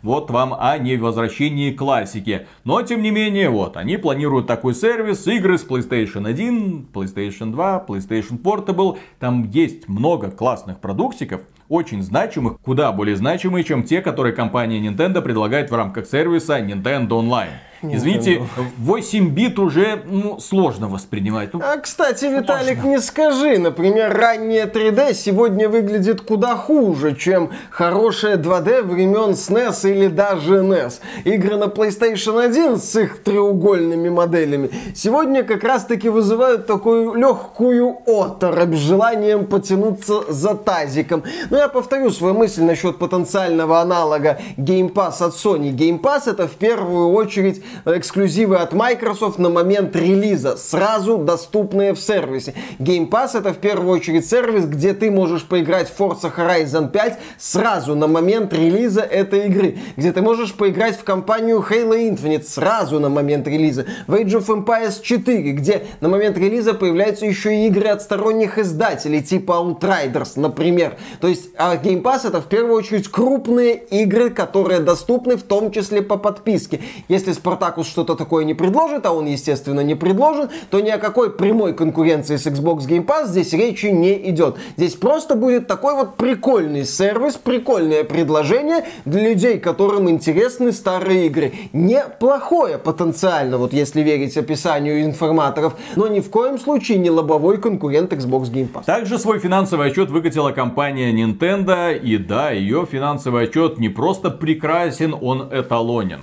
вот вам о невозвращении классики. Но, тем не менее, вот, они планируют такой сервис, игры с PlayStation 1, PlayStation 2, PlayStation Portable. Там есть много классных продуктиков, очень значимых, куда более значимые, чем те, которые компания Nintendo предлагает в рамках сервиса Nintendo Online. Извините, 8 бит уже ну, сложно воспринимать. Ну, а, кстати, Виталик, не скажи. Например, раннее 3D сегодня выглядит куда хуже, чем хорошее 2D времен SNES или даже NES. Игры на PlayStation 1 с их треугольными моделями сегодня как раз-таки вызывают такую легкую оторопь с желанием потянуться за тазиком. Но я повторю свою мысль насчет потенциального аналога Game Pass от Sony. Game Pass это в первую очередь эксклюзивы от Microsoft на момент релиза, сразу доступные в сервисе. Game Pass это в первую очередь сервис, где ты можешь поиграть в Forza Horizon 5 сразу на момент релиза этой игры, где ты можешь поиграть в компанию Halo Infinite сразу на момент релиза, в Age of Empires 4, где на момент релиза появляются еще и игры от сторонних издателей, типа Outriders, например. То есть а Game Pass это в первую очередь крупные игры, которые доступны в том числе по подписке. Если Spartacus что-то такое не предложит, а он, естественно, не предложен, то ни о какой прямой конкуренции с Xbox Game Pass здесь речи не идет. Здесь просто будет такой вот прикольный сервис, прикольное предложение для людей, которым интересны старые игры. Неплохое потенциально, вот если верить описанию информаторов, но ни в коем случае не лобовой конкурент Xbox Game Pass. Также свой финансовый отчет выкатила компания Nintendo. И да, ее финансовый отчет не просто прекрасен, он эталонен.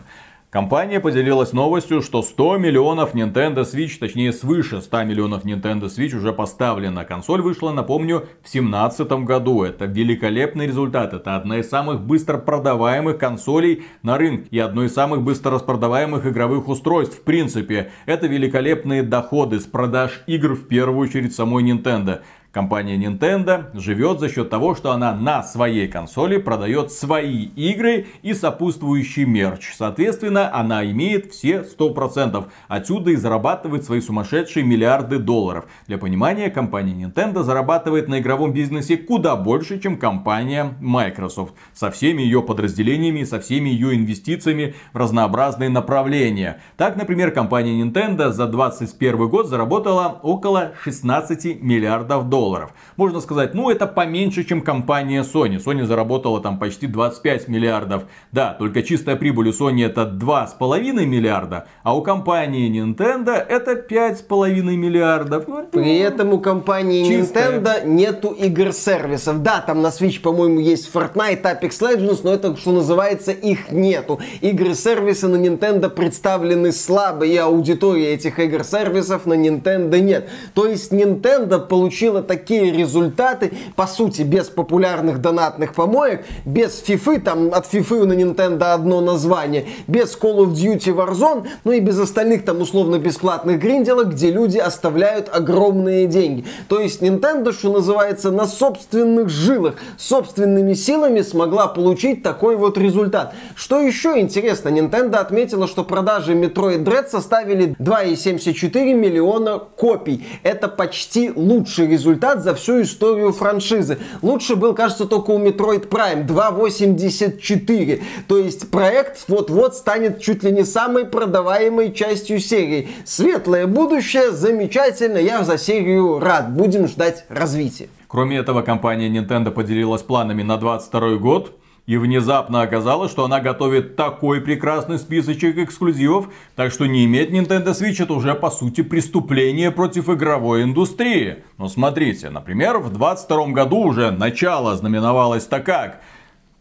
Компания поделилась новостью, что 100 миллионов Nintendo Switch, точнее свыше 100 миллионов Nintendo Switch уже поставлена. Консоль вышла, напомню, в 2017 году. Это великолепный результат. Это одна из самых быстро продаваемых консолей на рынке и одно из самых быстро распродаваемых игровых устройств. В принципе, это великолепные доходы с продаж игр в первую очередь самой Nintendo. Компания Nintendo живет за счет того, что она на своей консоли продает свои игры и сопутствующий мерч. Соответственно, она имеет все 100%. Отсюда и зарабатывает свои сумасшедшие миллиарды долларов. Для понимания, компания Nintendo зарабатывает на игровом бизнесе куда больше, чем компания Microsoft. Со всеми ее подразделениями, со всеми ее инвестициями в разнообразные направления. Так, например, компания Nintendo за 2021 год заработала около 16 миллиардов долларов долларов. Можно сказать, ну это поменьше, чем компания Sony. Sony заработала там почти 25 миллиардов. Да, только чистая прибыль у Sony это 2,5 миллиарда, а у компании Nintendo это 5,5 миллиардов. Ну, При этом у компании Чистая. Nintendo нету игр-сервисов. Да, там на Switch, по-моему, есть Fortnite, Apex Legends, но это, что называется, их нету. Игры-сервисы на Nintendo представлены слабо, и аудитории этих игр-сервисов на Nintendo нет. То есть Nintendo получила такие результаты, по сути, без популярных донатных помоек, без FIFA, там от FIFA на Nintendo одно название, без Call of Duty Warzone, ну и без остальных там условно-бесплатных гринделок, где люди оставляют огромные деньги. То есть Nintendo, что называется, на собственных жилах, собственными силами смогла получить такой вот результат. Что еще интересно, Nintendo отметила, что продажи Metroid Dread составили 2,74 миллиона копий. Это почти лучший результат результат за всю историю франшизы. Лучше был, кажется, только у Metroid Prime 2.84. То есть проект вот-вот станет чуть ли не самой продаваемой частью серии. Светлое будущее, замечательно, я за серию рад. Будем ждать развития. Кроме этого, компания Nintendo поделилась планами на 22 год. И внезапно оказалось, что она готовит такой прекрасный списочек эксклюзивов, так что не иметь Nintendo Switch это уже по сути преступление против игровой индустрии. Но смотрите, например, в 22 году уже начало знаменовалось так как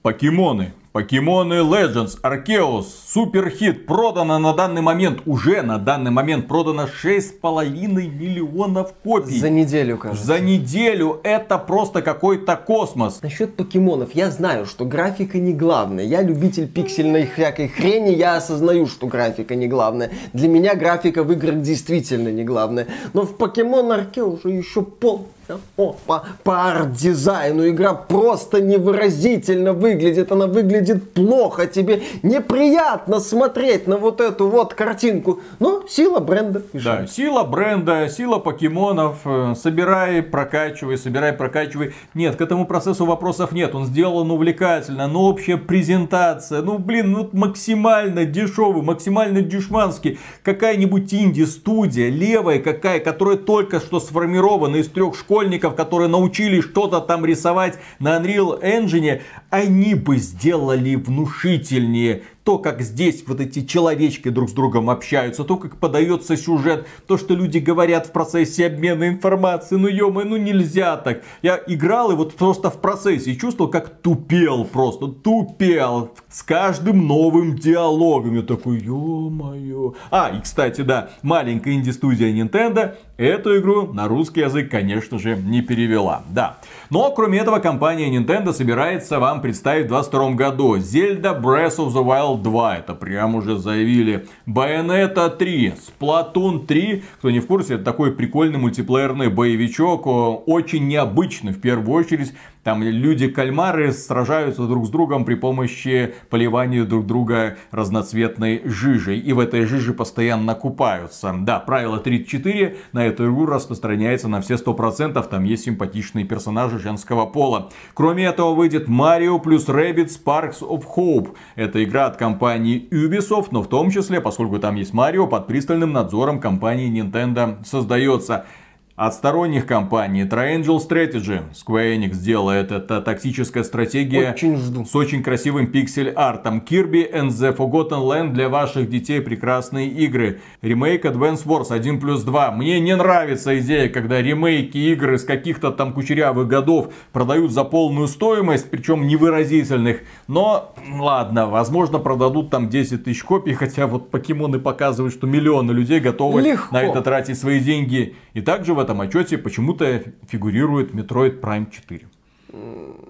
покемоны Покемоны Legends Arceus супер хит продано на данный момент, уже на данный момент продано 6,5 миллионов копий. За неделю, кажется. За неделю это просто какой-то космос. Насчет покемонов, я знаю, что графика не главная. Я любитель пиксельной всякой хрени, я осознаю, что графика не главная. Для меня графика в играх действительно не главная. Но в Покемон Arceus уже еще пол о, по, по арт-дизайну игра просто невыразительно выглядит. Она выглядит плохо. Тебе неприятно смотреть на вот эту вот картинку. Но сила бренда. Да, сила бренда, сила покемонов. Э, собирай, прокачивай, собирай, прокачивай. Нет, к этому процессу вопросов нет. Он сделан увлекательно. Но общая презентация. Ну, блин, ну максимально дешевый, максимально дешманский. Какая-нибудь инди-студия, левая какая, которая только что сформирована из трех школ школьников, которые научились что-то там рисовать на Unreal Engine, они бы сделали внушительнее то, как здесь вот эти человечки друг с другом общаются, то, как подается сюжет, то, что люди говорят в процессе обмена информацией. Ну, ё ну нельзя так. Я играл и вот просто в процессе чувствовал, как тупел просто, тупел. С каждым новым диалогом. Я такой, ё-моё. А, и кстати, да, маленькая инди-студия Nintendo эту игру на русский язык, конечно же, не перевела. Да. Но, кроме этого, компания Nintendo собирается вам представить в 2022 году Zelda Breath of the Wild Unreal 2, это прям уже заявили. Bayonetta 3, Splatoon 3, кто не в курсе, это такой прикольный мультиплеерный боевичок, очень необычный в первую очередь. Там люди-кальмары сражаются друг с другом при помощи поливания друг друга разноцветной жижей. И в этой жиже постоянно купаются. Да, правило 34 на эту игру распространяется на все 100%. Там есть симпатичные персонажи женского пола. Кроме этого выйдет Mario плюс Rabbids Sparks of Hope. Это игра от компании Ubisoft, но в том числе, поскольку там есть Марио, под пристальным надзором компании Nintendo создается. От сторонних компаний Triangle Strategy Square Enix делает это тактическая стратегия очень жду. с очень красивым пиксель-артом. Kirby and the Forgotten Land для ваших детей прекрасные игры. Ремейк Advance Wars 1 плюс 2. Мне не нравится идея, когда ремейки игры с каких-то там кучерявых годов продают за полную стоимость, причем невыразительных. Но ладно, возможно продадут там 10 тысяч копий, хотя вот покемоны показывают, что миллионы людей готовы Легко. на это тратить свои деньги. И также в этом отчете почему-то фигурирует Metroid Prime 4.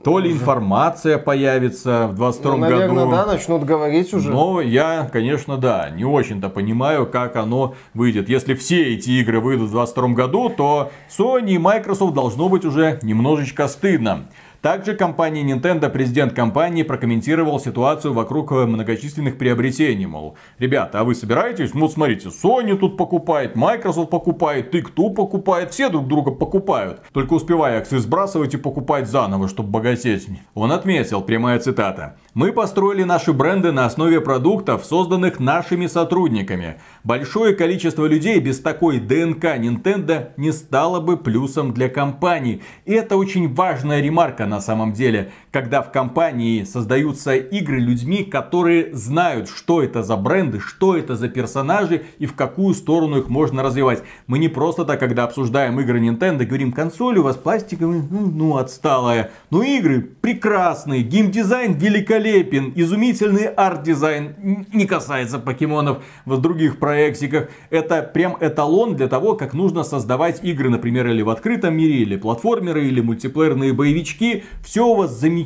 То ли информация появится в 22 Ну, наверное, году. да, начнут говорить уже. Но я, конечно, да, не очень-то понимаю, как оно выйдет. Если все эти игры выйдут в 2022 году, то Sony и Microsoft должно быть уже немножечко стыдно. Также компания Nintendo, президент компании, прокомментировал ситуацию вокруг э, многочисленных приобретений. Мол, ребята, а вы собираетесь? Ну, вот смотрите, Sony тут покупает, Microsoft покупает, Take-Two покупает, все друг друга покупают. Только успевая акции сбрасывать и покупать заново, чтобы богатеть. Он отметил, прямая цитата. Мы построили наши бренды на основе продуктов, созданных нашими сотрудниками. Большое количество людей без такой ДНК Nintendo не стало бы плюсом для компании. И это очень важная ремарка на самом деле, когда в компании создаются игры людьми, которые знают, что это за бренды, что это за персонажи и в какую сторону их можно развивать. Мы не просто так, когда обсуждаем игры Nintendo, говорим, консоль у вас пластиковая, ну, ну отсталая. Но игры прекрасные, геймдизайн великолепен, изумительный арт-дизайн не касается покемонов в других проектиках. Это прям эталон для того, как нужно создавать игры, например, или в открытом мире, или платформеры, или мультиплеерные боевички. Все у вас замечательно.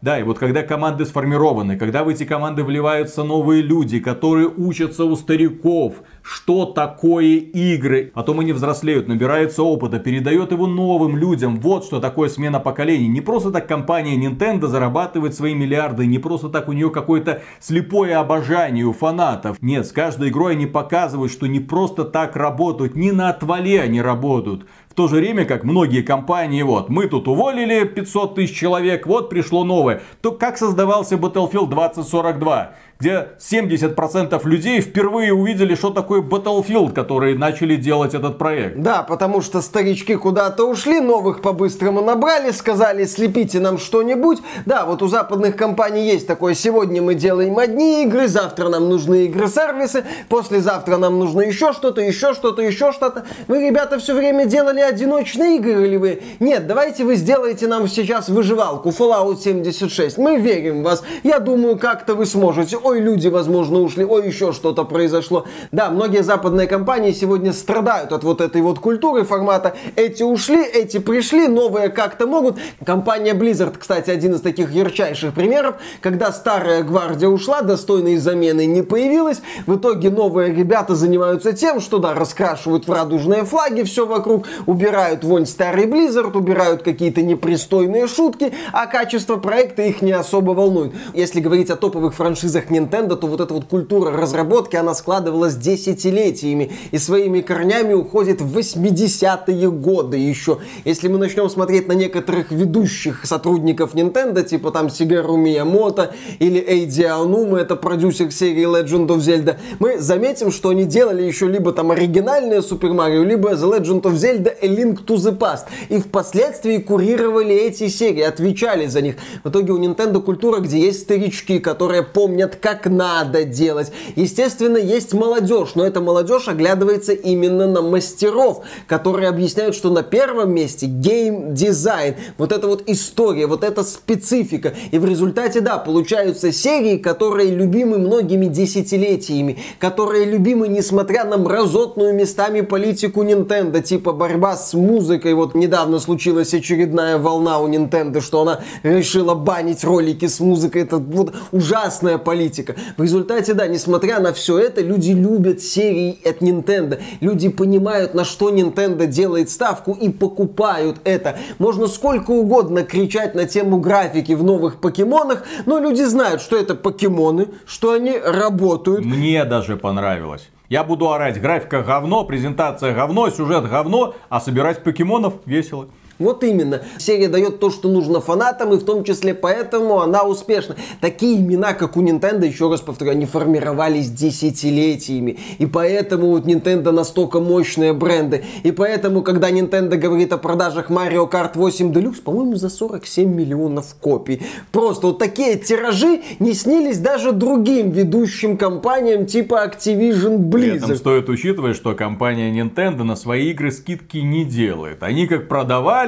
Да, и вот когда команды сформированы, когда в эти команды вливаются новые люди, которые учатся у стариков, что такое игры. Потом они взрослеют, набираются опыта, передает его новым людям. Вот что такое смена поколений. Не просто так компания Nintendo зарабатывает свои миллиарды, не просто так у нее какое-то слепое обожание у фанатов. Нет, с каждой игрой они показывают, что не просто так работают, не на отвале они работают. В то же время, как многие компании, вот, мы тут уволили 500 тысяч человек, вот пришло новое. То как создавался Battlefield 2042? Где 70% людей впервые увидели, что такое Battlefield, которые начали делать этот проект. Да, потому что старички куда-то ушли, новых по-быстрому набрали, сказали, слепите нам что-нибудь. Да, вот у западных компаний есть такое, сегодня мы делаем одни игры, завтра нам нужны игры-сервисы, послезавтра нам нужно еще что-то, еще что-то, еще что-то. Вы, ребята, все время делали одиночные игры или вы? Нет, давайте вы сделаете нам сейчас выживалку Fallout 76. Мы верим в вас. Я думаю, как-то вы сможете ой, люди, возможно, ушли, ой, еще что-то произошло. Да, многие западные компании сегодня страдают от вот этой вот культуры формата эти ушли, эти пришли, новые как-то могут. Компания Blizzard, кстати, один из таких ярчайших примеров, когда старая гвардия ушла, достойной замены не появилась, в итоге новые ребята занимаются тем, что, да, раскрашивают в радужные флаги все вокруг, убирают вонь старый Blizzard, убирают какие-то непристойные шутки, а качество проекта их не особо волнует. Если говорить о топовых франшизах Nintendo, то вот эта вот культура разработки, она складывалась десятилетиями и своими корнями уходит в 80-е годы еще. Если мы начнем смотреть на некоторых ведущих сотрудников Nintendo, типа там Сигэру Миямото или Эйдзи Аонума, это продюсер серии Legend of Zelda, мы заметим, что они делали еще либо там оригинальные Super Mario, либо The Legend of Zelda A Link to the Past. И впоследствии курировали эти серии, отвечали за них. В итоге у Nintendo культура, где есть старички, которые помнят, как надо делать. Естественно, есть молодежь, но эта молодежь оглядывается именно на мастеров, которые объясняют, что на первом месте гейм-дизайн, вот эта вот история, вот эта специфика. И в результате, да, получаются серии, которые любимы многими десятилетиями, которые любимы, несмотря на мразотную местами политику Nintendo, типа борьба с музыкой. Вот недавно случилась очередная волна у Nintendo, что она решила банить ролики с музыкой. Это вот ужасная политика политика. В результате, да, несмотря на все это, люди любят серии от Nintendo. Люди понимают, на что Nintendo делает ставку и покупают это. Можно сколько угодно кричать на тему графики в новых покемонах, но люди знают, что это покемоны, что они работают. Мне даже понравилось. Я буду орать, графика говно, презентация говно, сюжет говно, а собирать покемонов весело. Вот именно. Серия дает то, что нужно фанатам, и в том числе поэтому она успешна. Такие имена, как у Nintendo, еще раз повторю, они формировались десятилетиями. И поэтому вот Nintendo настолько мощные бренды. И поэтому, когда Nintendo говорит о продажах Mario Kart 8 Deluxe, по-моему, за 47 миллионов копий. Просто вот такие тиражи не снились даже другим ведущим компаниям типа Activision При этом Blizzard. стоит учитывать, что компания Nintendo на свои игры скидки не делает. Они как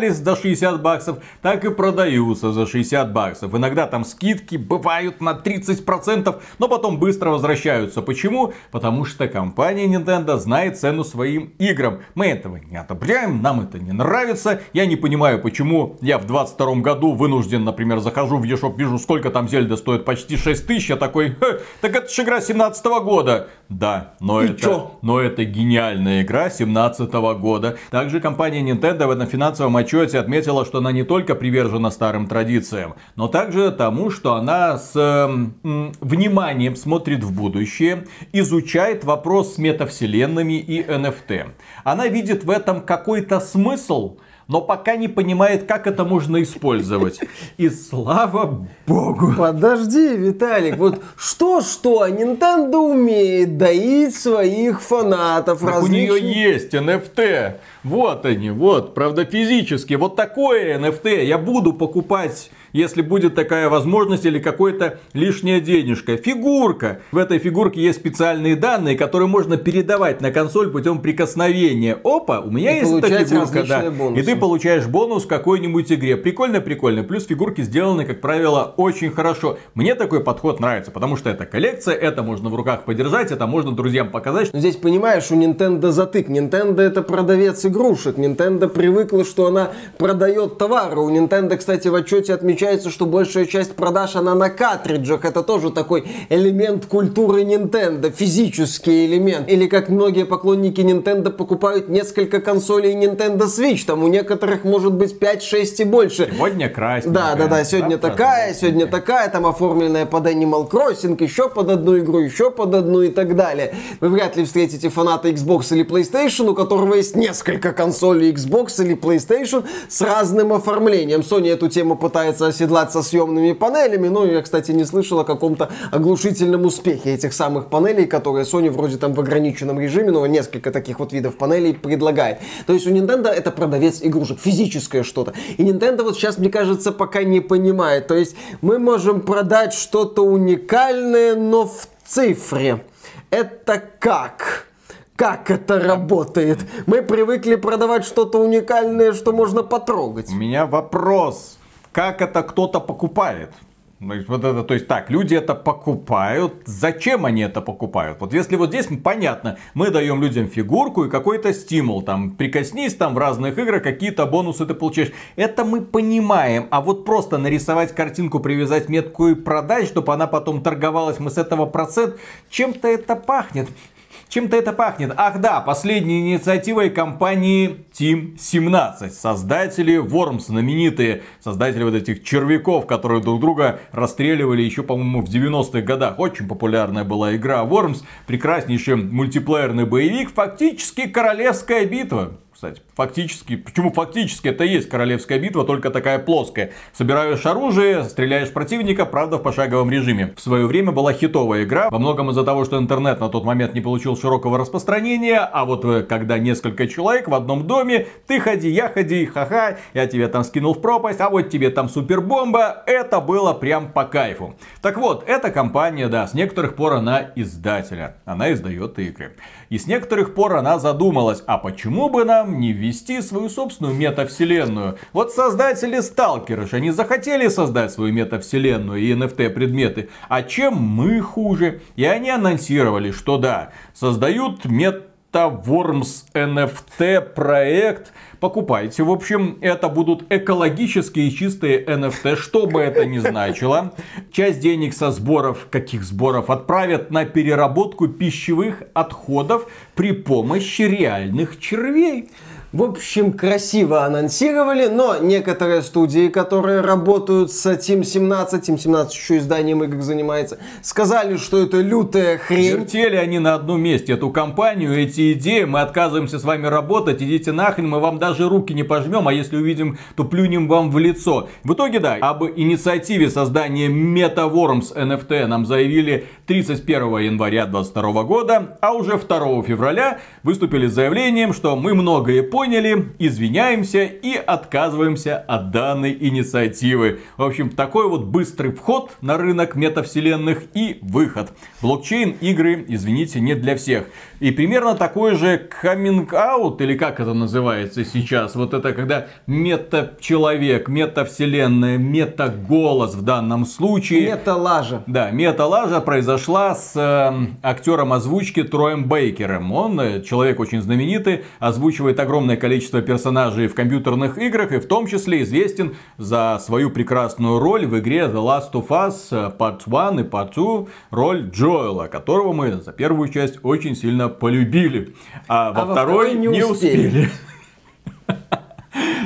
продавались за 60 баксов, так и продаются за 60 баксов. Иногда там скидки бывают на 30%, но потом быстро возвращаются. Почему? Потому что компания Nintendo знает цену своим играм. Мы этого не одобряем, нам это не нравится. Я не понимаю, почему я в 22 году вынужден, например, захожу в eShop, вижу, сколько там Зельда стоит, почти 6 тысяч, я такой, «Ха, так это же игра 17 года. Да, но И это, чё? но это гениальная игра 17 года. Также компания Nintendo в этом финансовом отчете отметила, что она не только привержена старым традициям, но также тому, что она с м, вниманием смотрит в будущее, изучает вопрос с метавселенными и NFT. Она видит в этом какой-то смысл, но пока не понимает, как это можно использовать. И слава богу. Подожди, Виталик, вот что-что, Nintendo умеет доить своих фанатов Так у различных... нее есть NFT. Вот они, вот, правда физически. Вот такое NFT я буду покупать, если будет такая возможность или какой-то лишняя денежка. Фигурка. В этой фигурке есть специальные данные, которые можно передавать на консоль путем прикосновения. Опа, у меня И есть эта фигурка, да. бонусы. И ты получаешь бонус в какой-нибудь игре. Прикольно, прикольно. Плюс фигурки сделаны, как правило, очень хорошо. Мне такой подход нравится, потому что это коллекция, это можно в руках подержать, это можно друзьям показать, Но здесь, понимаешь, у Nintendo затык. Nintendo это продавец игрушек. Nintendo привыкла, что она продает товары. У Nintendo, кстати, в отчете отмечается, что большая часть продаж она на картриджах. Это тоже такой элемент культуры Nintendo, физический элемент. Или как многие поклонники Nintendo покупают несколько консолей Nintendo Switch. Там у некоторых может быть 5, 6 и больше. Сегодня красненькая. Да, да, да, сегодня завтра такая, желтенькая. сегодня такая, там оформленная под Animal Crossing, еще под одну игру, еще под одну и так далее. Вы вряд ли встретите фаната Xbox или PlayStation, у которого есть несколько консолей Xbox или PlayStation с разным оформлением. Sony эту тему пытается оседлать со съемными панелями, но я, кстати, не слышал о каком-то оглушительном успехе этих самых панелей, которые Sony вроде там в ограниченном режиме, но несколько таких вот видов панелей предлагает. То есть у Nintendo это продавец игрушек, физическое что-то. И Nintendo вот сейчас, мне кажется, пока не понимает. То есть мы можем продать что-то уникальное, но в цифре. Это как? Как это работает? Мы привыкли продавать что-то уникальное, что можно потрогать. У меня вопрос. Как это кто-то покупает? То есть, вот это, то есть так, люди это покупают. Зачем они это покупают? Вот если вот здесь понятно, мы даем людям фигурку и какой-то стимул. Там, прикоснись там в разных играх, какие-то бонусы ты получаешь. Это мы понимаем. А вот просто нарисовать картинку, привязать метку и продать, чтобы она потом торговалась, мы с этого процент, чем-то это пахнет. Чем-то это пахнет. Ах да, последней инициативой компании Team 17. Создатели Worms, знаменитые создатели вот этих червяков, которые друг друга расстреливали еще, по-моему, в 90-х годах. Очень популярная была игра Worms. Прекраснейший мультиплеерный боевик. Фактически королевская битва. Кстати, фактически, почему фактически это и есть королевская битва, только такая плоская. Собираешь оружие, стреляешь противника, правда в пошаговом режиме. В свое время была хитовая игра, во многом из-за того, что интернет на тот момент не получил широкого распространения, а вот э, когда несколько человек в одном доме, ты ходи, я ходи, ха-ха, я тебя там скинул в пропасть, а вот тебе там супербомба, это было прям по кайфу. Так вот, эта компания, да, с некоторых пор она издателя, она издает игры. И с некоторых пор она задумалась, а почему бы нам не ввести свою собственную метавселенную? Вот создатели Сталкера же, они захотели создать свою метавселенную и NFT предметы. А чем мы хуже? И они анонсировали, что да, создают мет MetaWorms NFT проект. Покупайте. В общем, это будут экологические чистые NFT, что бы это ни значило. Часть денег со сборов, каких сборов, отправят на переработку пищевых отходов при помощи реальных червей. В общем, красиво анонсировали, но некоторые студии, которые работают с Team 17, Team 17 еще изданием игр занимается, сказали, что это лютая хрень. Вертели они на одном месте эту компанию, эти идеи, мы отказываемся с вами работать, идите нахрен, мы вам даже руки не пожмем, а если увидим, то плюнем вам в лицо. В итоге, да, об инициативе создания MetaWorms NFT нам заявили 31 января 2022 года, а уже 2 февраля выступили с заявлением, что мы многое поняли, поняли, извиняемся и отказываемся от данной инициативы. В общем, такой вот быстрый вход на рынок метавселенных и выход. Блокчейн игры, извините, не для всех. И примерно такой же coming out, или как это называется сейчас, вот это когда мета-человек, мета-вселенная, мета-голос в данном случае. Мета-лажа. Да, мета-лажа произошла с э, актером озвучки Троем Бейкером. Он э, человек очень знаменитый, озвучивает огромное огромное количество персонажей в компьютерных играх и в том числе известен за свою прекрасную роль в игре The Last of Us Part 1 и Part 2, роль Джоэла, которого мы за первую часть очень сильно полюбили, а, а во второй не, не успели. успели.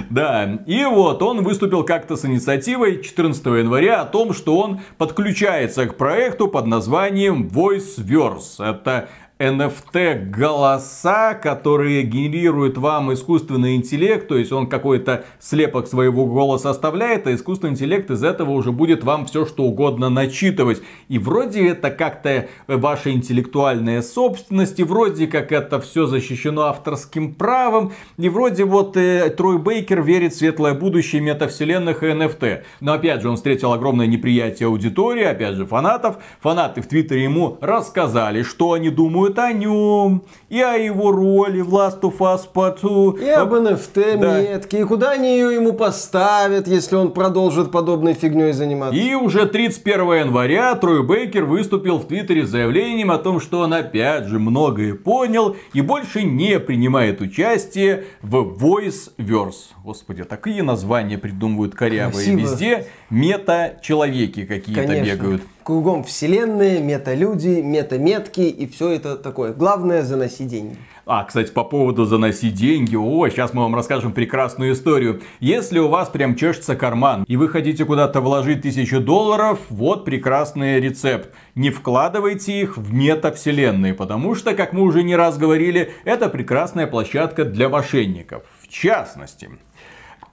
Да, и вот он выступил как-то с инициативой 14 января о том, что он подключается к проекту под названием VoiceVerse. Это NFT голоса, которые генерируют вам искусственный интеллект, то есть он какой-то слепок своего голоса оставляет, а искусственный интеллект из этого уже будет вам все что угодно начитывать. И вроде это как-то ваша интеллектуальная собственность, и вроде как это все защищено авторским правом, и вроде вот э, Трой Бейкер верит в светлое будущее метавселенных и NFT. Но опять же он встретил огромное неприятие аудитории, опять же фанатов. Фанаты в Твиттере ему рассказали, что они думают думают о нем, и о его роли в Last of Us Part 2. И об NFT да. метке, и куда они ее ему поставят, если он продолжит подобной фигней заниматься. И уже 31 января Трой Бейкер выступил в Твиттере с заявлением о том, что он опять же многое понял и больше не принимает участие в Voice-Verse. Господи, такие названия придумывают корявые. Красиво. Везде мета-человеки какие-то бегают кругом вселенные, мета-люди, мета-метки и все это такое. Главное заносить деньги. А, кстати, по поводу заносить деньги, о, сейчас мы вам расскажем прекрасную историю. Если у вас прям чешется карман, и вы хотите куда-то вложить тысячу долларов, вот прекрасный рецепт. Не вкладывайте их в метавселенные, потому что, как мы уже не раз говорили, это прекрасная площадка для мошенников. В частности,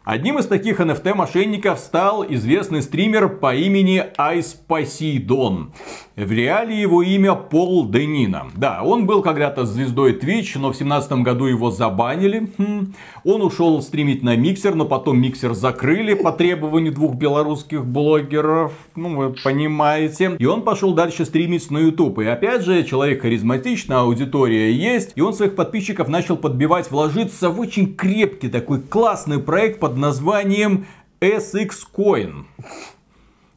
Одним из таких NFT-мошенников стал известный стример по имени Poseidon. В реале его имя Пол Денина. Да, он был когда-то звездой Twitch, но в 2017 году его забанили. Хм. Он ушел стримить на миксер, но потом миксер закрыли по требованию двух белорусских блогеров. Ну, вы понимаете. И он пошел дальше стримить на YouTube. И опять же, человек харизматичный, аудитория есть. И он своих подписчиков начал подбивать вложиться в очень крепкий такой классный проект под названием SX Coin.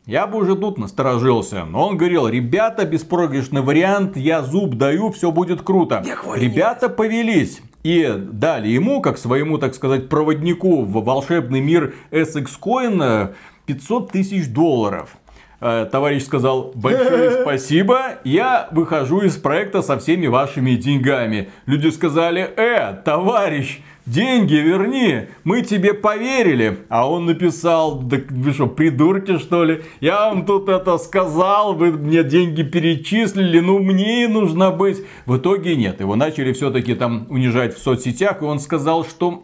Я бы уже тут насторожился. Но он говорил, ребята, беспроигрышный вариант, я зуб даю, все будет круто. Ребята повелись. И дали ему, как своему, так сказать, проводнику в волшебный мир SX Coin 500 тысяч долларов. Э, товарищ сказал, большое спасибо, я выхожу из проекта со всеми вашими деньгами. Люди сказали, э, товарищ, деньги верни, мы тебе поверили. А он написал, да вы что, придурки что ли? Я вам тут это сказал, вы мне деньги перечислили, ну мне нужно быть. В итоге нет, его начали все-таки там унижать в соцсетях, и он сказал, что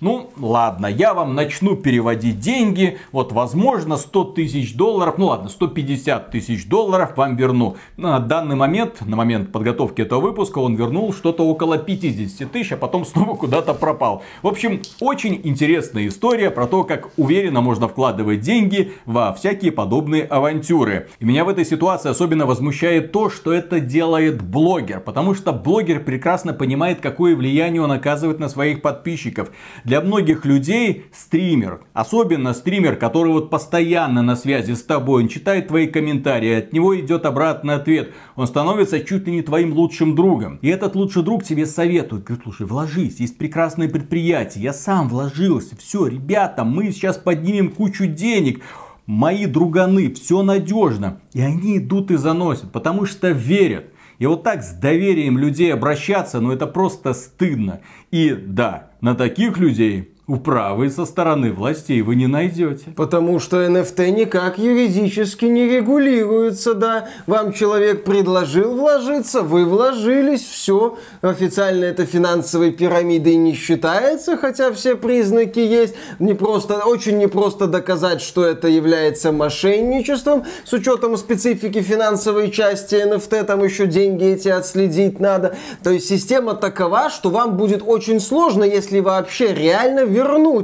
ну, ладно, я вам начну переводить деньги, вот, возможно, 100 тысяч долларов, ну ладно, 150 тысяч долларов вам верну. На данный момент, на момент подготовки этого выпуска, он вернул что-то около 50 тысяч, а потом снова куда-то пропал. В общем, очень интересная история про то, как уверенно можно вкладывать деньги во всякие подобные авантюры. И меня в этой ситуации особенно возмущает то, что это делает блогер, потому что блогер прекрасно понимает, какое влияние он оказывает на своих подписчиков. Для многих людей стример, особенно стример, который вот постоянно на связи с тобой, он читает твои комментарии, от него идет обратный ответ, он становится чуть ли не твоим лучшим другом. И этот лучший друг тебе советует, говорит, слушай, вложись, есть прекрасное предприятие, я сам вложился, все, ребята, мы сейчас поднимем кучу денег, мои друганы, все надежно. И они идут и заносят, потому что верят. И вот так с доверием людей обращаться, ну это просто стыдно. И да, на таких людей управы со стороны властей вы не найдете. Потому что NFT никак юридически не регулируется, да. Вам человек предложил вложиться, вы вложились, все. Официально это финансовой пирамидой не считается, хотя все признаки есть. Не просто, очень непросто доказать, что это является мошенничеством. С учетом специфики финансовой части NFT, там еще деньги эти отследить надо. То есть система такова, что вам будет очень сложно, если вообще реально вернуть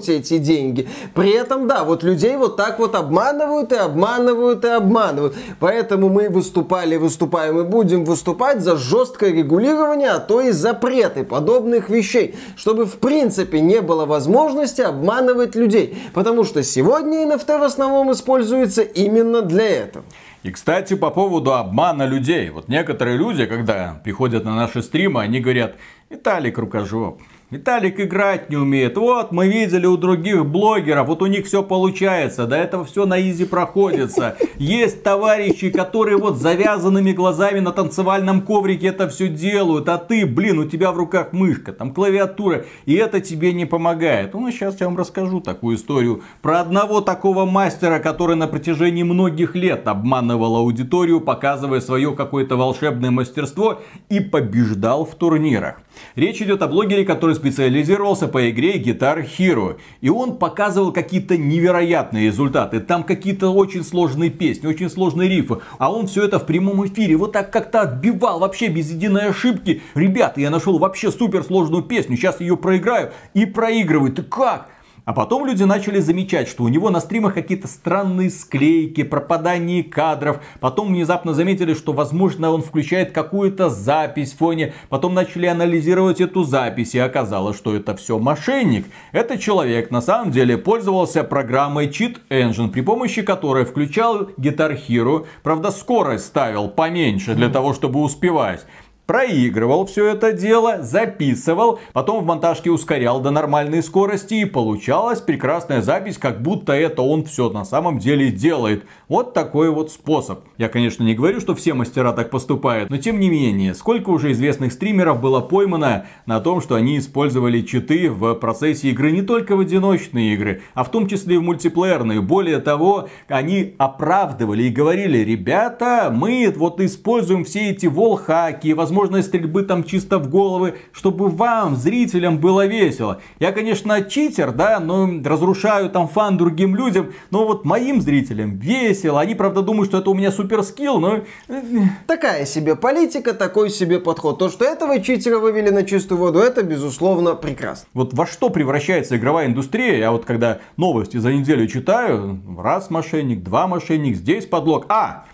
эти деньги. При этом, да, вот людей вот так вот обманывают и обманывают и обманывают. Поэтому мы выступали, выступаем и будем выступать за жесткое регулирование, а то и запреты подобных вещей, чтобы в принципе не было возможности обманывать людей. Потому что сегодня NFT в основном используется именно для этого. И, кстати, по поводу обмана людей. Вот некоторые люди, когда приходят на наши стримы, они говорят, Виталик рукожоп, Виталик играть не умеет. Вот, мы видели у других блогеров, вот у них все получается, до этого все на изи проходится. Есть товарищи, которые вот завязанными глазами на танцевальном коврике это все делают, а ты, блин, у тебя в руках мышка, там клавиатура, и это тебе не помогает. Ну, сейчас я вам расскажу такую историю про одного такого мастера, который на протяжении многих лет обманывал аудиторию, показывая свое какое-то волшебное мастерство и побеждал в турнирах. Речь идет о блогере, который специализировался по игре Guitar Hero. И он показывал какие-то невероятные результаты. Там какие-то очень сложные песни, очень сложные рифы. А он все это в прямом эфире вот так как-то отбивал вообще без единой ошибки. Ребята, я нашел вообще супер сложную песню. Сейчас ее проиграю. И проигрывает. Ты как? А потом люди начали замечать, что у него на стримах какие-то странные склейки, пропадание кадров. Потом внезапно заметили, что возможно он включает какую-то запись в фоне. Потом начали анализировать эту запись и оказалось, что это все мошенник. Этот человек на самом деле пользовался программой Cheat Engine, при помощи которой включал Guitar Hero. Правда скорость ставил поменьше для того, чтобы успевать проигрывал все это дело, записывал, потом в монтажке ускорял до нормальной скорости и получалась прекрасная запись, как будто это он все на самом деле делает. Вот такой вот способ. Я, конечно, не говорю, что все мастера так поступают, но тем не менее, сколько уже известных стримеров было поймано на том, что они использовали читы в процессе игры не только в одиночные игры, а в том числе и в мультиплеерные. Более того, они оправдывали и говорили, ребята, мы вот используем все эти волхаки, возможно возможность стрельбы там чисто в головы, чтобы вам, зрителям, было весело. Я, конечно, читер, да, но разрушаю там фан другим людям, но вот моим зрителям весело. Они, правда, думают, что это у меня супер скилл, но... Э, Такая себе политика, такой себе подход. То, что этого читера вывели на чистую воду, это, безусловно, прекрасно. Вот во что превращается игровая индустрия? Я вот когда новости за неделю читаю, раз мошенник, два мошенник, здесь подлог. А,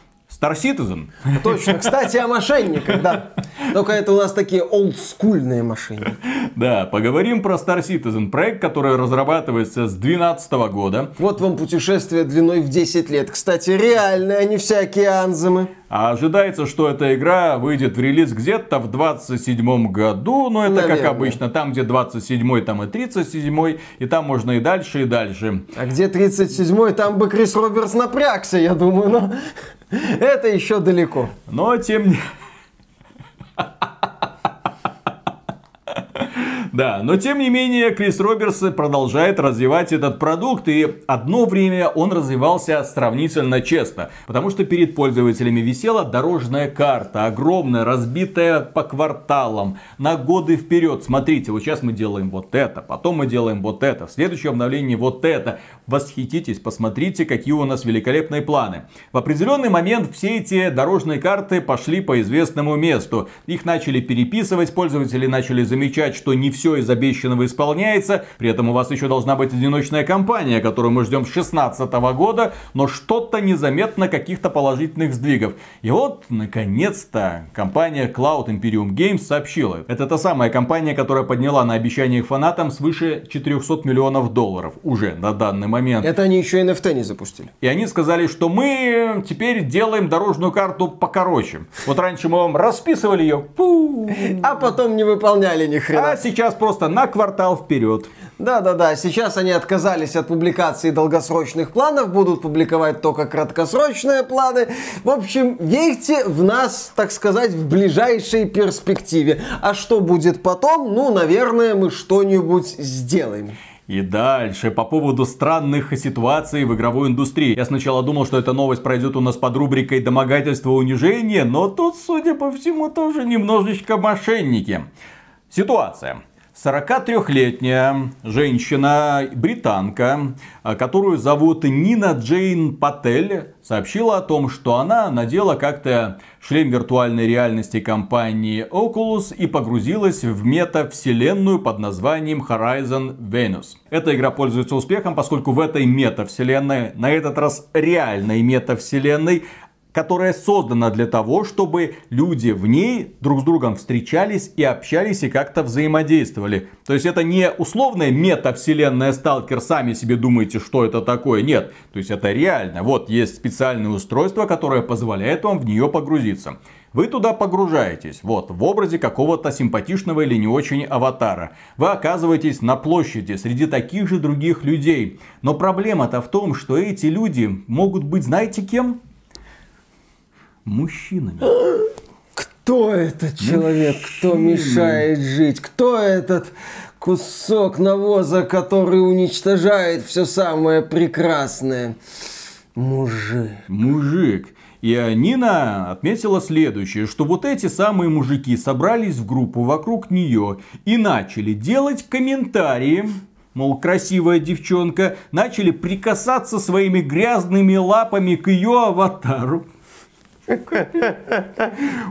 Star Citizen. Точно. Кстати, о мошенниках, да. Только это у нас такие олдскульные мошенники. Да, поговорим про Star Citizen. Проект, который разрабатывается с 2012 года. Вот вам путешествие длиной в 10 лет. Кстати, реальные, а не всякие анземы. А ожидается, что эта игра выйдет в релиз где-то в 27 году. Но это Наверное. как обычно. Там, где 27 там и 37 И там можно и дальше, и дальше. А где 37 там бы Крис Робертс напрягся, я думаю. Но это еще далеко. Но тем не... Да, но тем не менее Крис Робертс продолжает развивать этот продукт. И одно время он развивался сравнительно честно. Потому что перед пользователями висела дорожная карта. Огромная, разбитая по кварталам. На годы вперед. Смотрите, вот сейчас мы делаем вот это. Потом мы делаем вот это. В следующем обновлении вот это. Восхититесь, посмотрите, какие у нас великолепные планы. В определенный момент все эти дорожные карты пошли по известному месту. Их начали переписывать. Пользователи начали замечать, что не все из обещанного исполняется. При этом у вас еще должна быть одиночная кампания, которую мы ждем с 2016 года, но что-то незаметно каких-то положительных сдвигов. И вот, наконец-то, компания Cloud Imperium Games сообщила. Это та самая компания, которая подняла на обещаниях фанатам свыше 400 миллионов долларов уже на данный момент. Это они еще NFT не запустили. И они сказали, что мы теперь делаем дорожную карту покороче. Вот раньше мы вам расписывали ее, а потом не выполняли ни хрена. А сейчас просто на квартал вперед. Да-да-да, сейчас они отказались от публикации долгосрочных планов, будут публиковать только краткосрочные планы. В общем, верьте в нас, так сказать, в ближайшей перспективе. А что будет потом? Ну, наверное, мы что-нибудь сделаем. И дальше, по поводу странных ситуаций в игровой индустрии. Я сначала думал, что эта новость пройдет у нас под рубрикой «Домогательство унижение», но тут, судя по всему, тоже немножечко мошенники. Ситуация. 43-летняя женщина, британка, которую зовут Нина Джейн Патель, сообщила о том, что она надела как-то шлем виртуальной реальности компании Oculus и погрузилась в метавселенную под названием Horizon Venus. Эта игра пользуется успехом, поскольку в этой метавселенной, на этот раз реальной метавселенной, которая создана для того, чтобы люди в ней друг с другом встречались и общались и как-то взаимодействовали. То есть это не условная метавселенная сталкер, сами себе думаете, что это такое. Нет, то есть это реально. Вот есть специальное устройство, которое позволяет вам в нее погрузиться. Вы туда погружаетесь, вот, в образе какого-то симпатичного или не очень аватара. Вы оказываетесь на площади среди таких же других людей. Но проблема-то в том, что эти люди могут быть, знаете кем? Мужчинами. Кто этот человек, кто мешает жить? Кто этот кусок навоза, который уничтожает все самое прекрасное? Мужик. Мужик. И Нина отметила следующее, что вот эти самые мужики собрались в группу вокруг нее и начали делать комментарии, мол, красивая девчонка, начали прикасаться своими грязными лапами к ее аватару.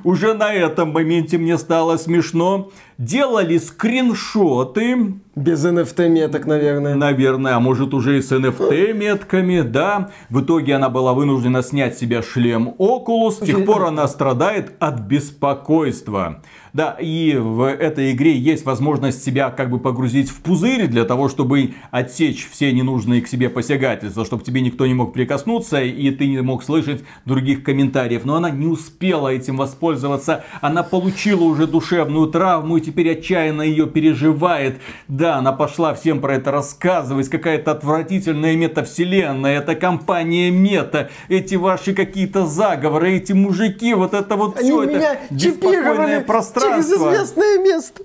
Уже на этом моменте мне стало смешно. Делали скриншоты. Без NFT меток, наверное. Наверное, а может уже и с NFT метками, да. В итоге она была вынуждена снять себе шлем Oculus. С тех пор она страдает от беспокойства. Да, и в этой игре есть возможность себя как бы погрузить в пузырь для того, чтобы отсечь все ненужные к себе посягательства, чтобы тебе никто не мог прикоснуться и ты не мог слышать других комментариев. Но она не успела этим воспользоваться. Она получила уже душевную травму и теперь отчаянно ее переживает. Да, она пошла всем про это рассказывать. Какая-то отвратительная метавселенная. Это компания мета. Эти ваши какие-то заговоры, эти мужики, вот это вот Они все меня это беспокойное пространство Через известное место.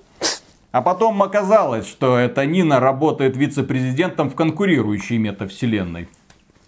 А потом оказалось, что эта Нина работает вице-президентом в конкурирующей метавселенной.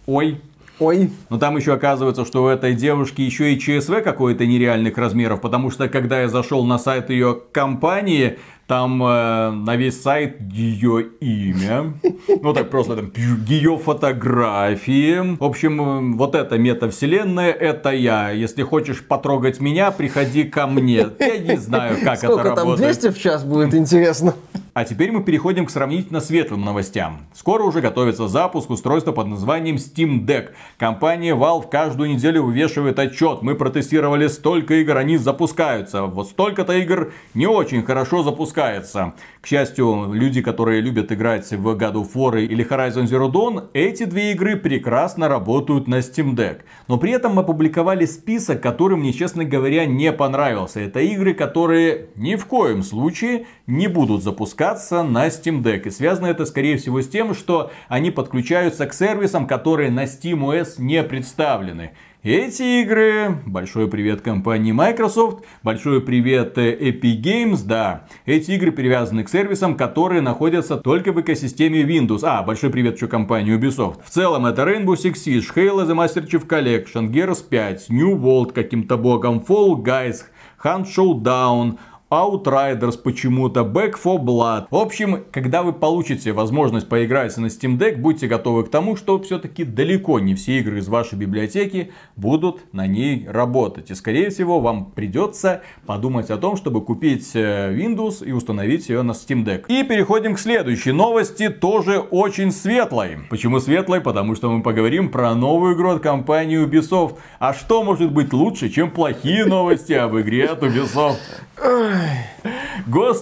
Ой. Ой. Но там еще оказывается, что у этой девушки еще и ЧСВ какой-то нереальных размеров, потому что когда я зашел на сайт ее компании, там э, на весь сайт ее имя. Ну так просто там ее фотографии. В общем, э, вот эта метавселенная, это я. Если хочешь потрогать меня, приходи ко мне. Я не знаю, как Сколько это там, работает. 200 в час будет интересно. А теперь мы переходим к сравнительно светлым новостям. Скоро уже готовится запуск устройства под названием Steam Deck. Компания Valve каждую неделю вывешивает отчет. Мы протестировали столько игр, они запускаются. Вот столько-то игр не очень хорошо запускается. К счастью, люди, которые любят играть в God of War или Horizon Zero Dawn, эти две игры прекрасно работают на Steam Deck. Но при этом опубликовали список, который мне, честно говоря, не понравился. Это игры, которые ни в коем случае не будут запускаться на Steam Deck. И связано это, скорее всего, с тем, что они подключаются к сервисам, которые на SteamOS не представлены. Эти игры, большой привет компании Microsoft, большой привет э, Epic Games, да, эти игры привязаны к сервисам, которые находятся только в экосистеме Windows. А, большой привет еще компании Ubisoft. В целом это Rainbow Six Siege, Halo The Master Chief Collection, Gears 5, New World каким-то богом, Fall Guys, Hunt Showdown, Outriders почему-то, Back 4 Blood. В общем, когда вы получите возможность поиграть на Steam Deck, будьте готовы к тому, что все-таки далеко не все игры из вашей библиотеки будут на ней работать. И скорее всего вам придется подумать о том, чтобы купить э, Windows и установить ее на Steam Deck. И переходим к следующей новости, тоже очень светлой. Почему светлой? Потому что мы поговорим про новую игру от компании Ubisoft. А что может быть лучше, чем плохие новости об игре от Ubisoft?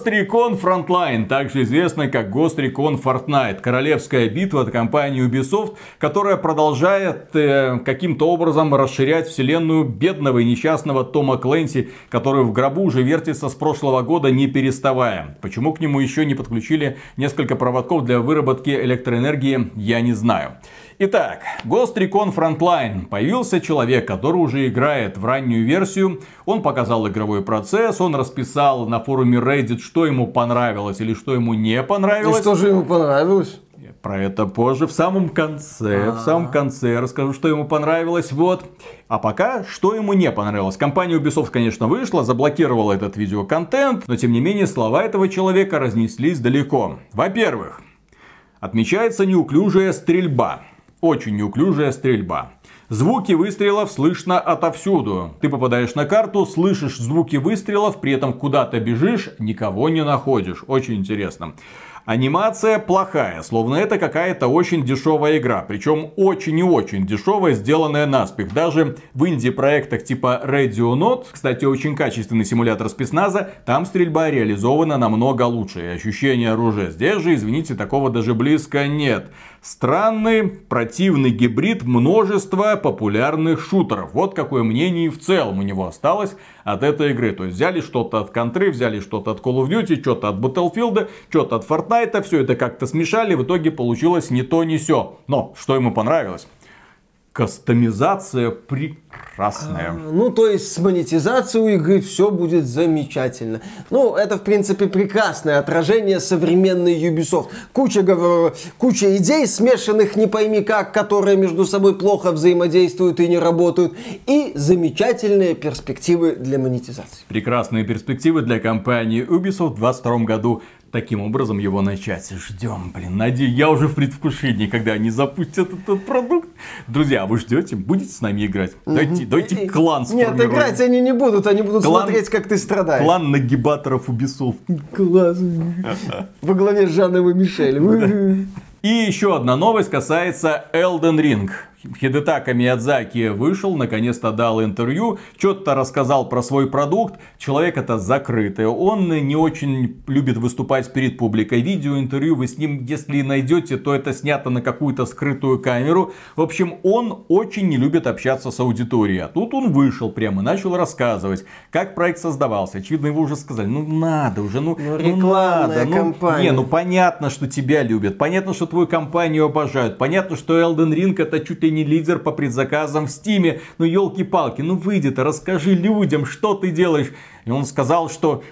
Recon Frontline, также известный как Recon Fortnite, королевская битва от компании Ubisoft, которая продолжает э, каким-то образом расширять вселенную бедного и несчастного Тома Клэнси, который в гробу уже вертится с прошлого года не переставая. Почему к нему еще не подключили несколько проводков для выработки электроэнергии, я не знаю. Итак, Ghost Recon Frontline. Появился человек, который уже играет в раннюю версию. Он показал игровой процесс, он расписал на форуме Reddit, что ему понравилось или что ему не понравилось. И что же ему понравилось? Про это позже, в самом конце. А-а-а. В самом конце я расскажу, что ему понравилось. Вот. А пока, что ему не понравилось. Компания Ubisoft, конечно, вышла, заблокировала этот видеоконтент, но тем не менее слова этого человека разнеслись далеко. Во-первых, отмечается неуклюжая стрельба. Очень неуклюжая стрельба. Звуки выстрелов слышно отовсюду. Ты попадаешь на карту, слышишь звуки выстрелов, при этом куда-то бежишь, никого не находишь. Очень интересно. Анимация плохая, словно это какая-то очень дешевая игра. Причем очень и очень дешевая, сделанная наспех. Даже в инди-проектах типа Radio Not, кстати, очень качественный симулятор спецназа, там стрельба реализована намного лучше. И ощущение оружия здесь же, извините, такого даже близко нет. Странный, противный гибрид множества популярных шутеров. Вот какое мнение в целом у него осталось от этой игры. То есть взяли что-то от контры, взяли что-то от Call of Duty, что-то от Battlefield, что-то от Fortnite, все это как-то смешали, в итоге получилось не то, не все. Но что ему понравилось? Кастомизация прекрасная. А, ну, то есть с монетизацией у игры все будет замечательно. Ну, это, в принципе, прекрасное отражение современной Ubisoft. Куча, куча идей, смешанных не пойми как, которые между собой плохо взаимодействуют и не работают. И замечательные перспективы для монетизации. Прекрасные перспективы для компании Ubisoft в 2022 году таким образом его начать. Ждем, блин, надеюсь, я уже в предвкушении, когда они запустят этот продукт. Друзья, вы ждете? Будете с нами играть? Дайте, дайте клан Нет, играть они не будут, они будут клан, смотреть, как ты страдаешь. Клан нагибаторов Ubisoft. Класс. Во главе с Жаном и Мишель. И еще одна новость касается Elden Ring. Хидетака Миядзаки вышел, наконец-то дал интервью, что-то рассказал про свой продукт. Человек это закрытый, он не очень любит выступать перед публикой. Видео, интервью вы с ним, если найдете, то это снято на какую-то скрытую камеру. В общем, он очень не любит общаться с аудиторией. А тут он вышел прямо, начал рассказывать, как проект создавался. Очевидно, его уже сказали, ну надо уже, ну, ну, ну надо. Ну, компания. не, ну понятно, что тебя любят, понятно, что твою компанию обожают, понятно, что Elden Ring это чуть ли не лидер по предзаказам в Стиме. Ну елки-палки, ну выйди-то, расскажи людям, что ты делаешь. И он сказал, что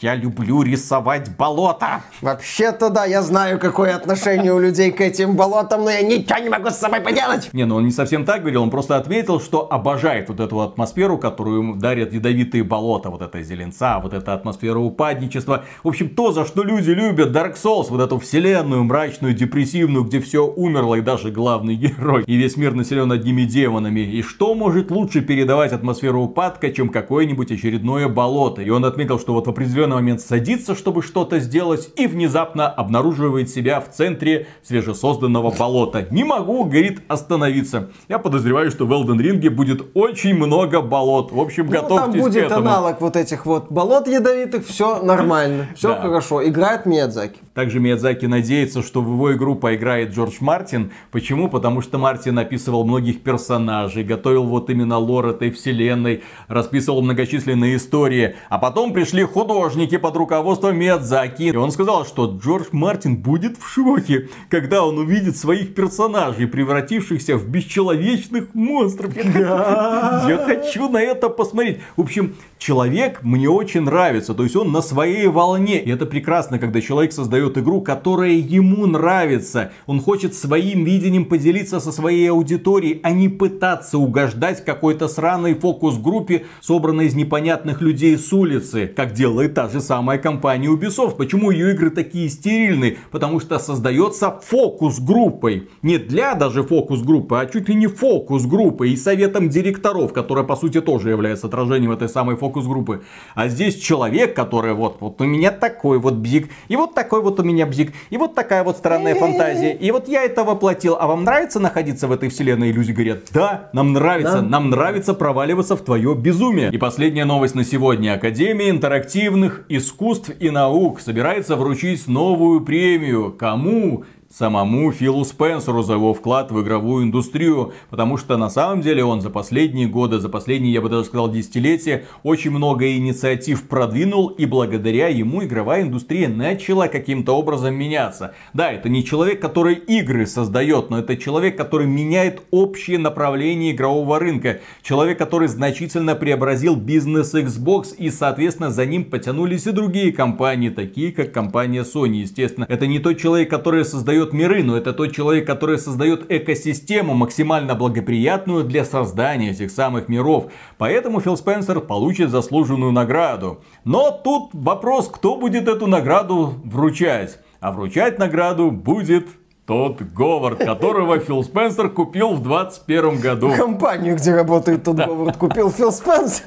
я люблю рисовать болото. Вообще-то да, я знаю, какое отношение у людей к этим болотам, но я ничего не могу с собой поделать. Не, ну он не совсем так говорил, он просто отметил, что обожает вот эту атмосферу, которую дарят ядовитые болота, вот эта зеленца, вот эта атмосфера упадничества. В общем, то, за что люди любят Dark Souls, вот эту вселенную мрачную, депрессивную, где все умерло и даже главный герой, и весь мир населен одними демонами. И что может лучше передавать атмосферу упадка, чем какое-нибудь очередное болото? И он отметил, что вот в определенный момент садится, чтобы что-то сделать, и внезапно обнаруживает себя в центре свежесозданного болота. Не могу, говорит, остановиться. Я подозреваю, что в Elden Ring будет очень много болот. В общем, ну, готовьтесь там будет к этому. аналог вот этих вот болот ядовитых, все нормально, все да. хорошо. Играет Миядзаки. Также Миядзаки надеется, что в его игру поиграет Джордж Мартин. Почему? Потому что Мартин описывал многих персонажей, готовил вот именно лор этой вселенной, расписывал многочисленные истории. А потом пришли художники под руководством Миядзаки. И он сказал, что Джордж Мартин будет в шоке, когда он увидит своих персонажей, превратившихся в бесчеловечных монстров. Я хочу на это посмотреть. В общем, человек мне очень нравится. То есть он на своей волне. И это прекрасно, когда человек создает игру, которая ему нравится. Он хочет своим видением поделиться со своей аудиторией, а не пытаться угождать какой-то сраной фокус-группе, собранной из непонятных людей с улицы. Как как делает та же самая компания Ubisoft. Почему ее игры такие стерильные? Потому что создается фокус-группой. Не для даже фокус-группы, а чуть ли не фокус-группы и советом директоров, которая по сути тоже является отражением этой самой фокус-группы. А здесь человек, который вот, вот у меня такой вот бзик, и вот такой вот у меня бзик, и вот такая вот странная фантазия, и вот я это воплотил. А вам нравится находиться в этой вселенной? И люди говорят, да, нам нравится, Да. нам нравится проваливаться в твое безумие. И последняя новость на сегодня. Академия интерактивных искусств и наук собирается вручить новую премию. Кому? Самому Филу Спенсеру за его вклад в игровую индустрию, потому что на самом деле он за последние годы, за последние, я бы даже сказал, десятилетия, очень много инициатив продвинул, и благодаря ему игровая индустрия начала каким-то образом меняться. Да, это не человек, который игры создает, но это человек, который меняет общее направление игрового рынка. Человек, который значительно преобразил бизнес Xbox, и, соответственно, за ним потянулись и другие компании, такие как компания Sony, естественно. Это не тот человек, который создает миры, но это тот человек, который создает экосистему максимально благоприятную для создания этих самых миров. Поэтому Фил Спенсер получит заслуженную награду. Но тут вопрос, кто будет эту награду вручать. А вручать награду будет тот Говард, которого Фил Спенсер купил в 21 году. Компанию, где работает тот Говард, купил Фил Спенсер.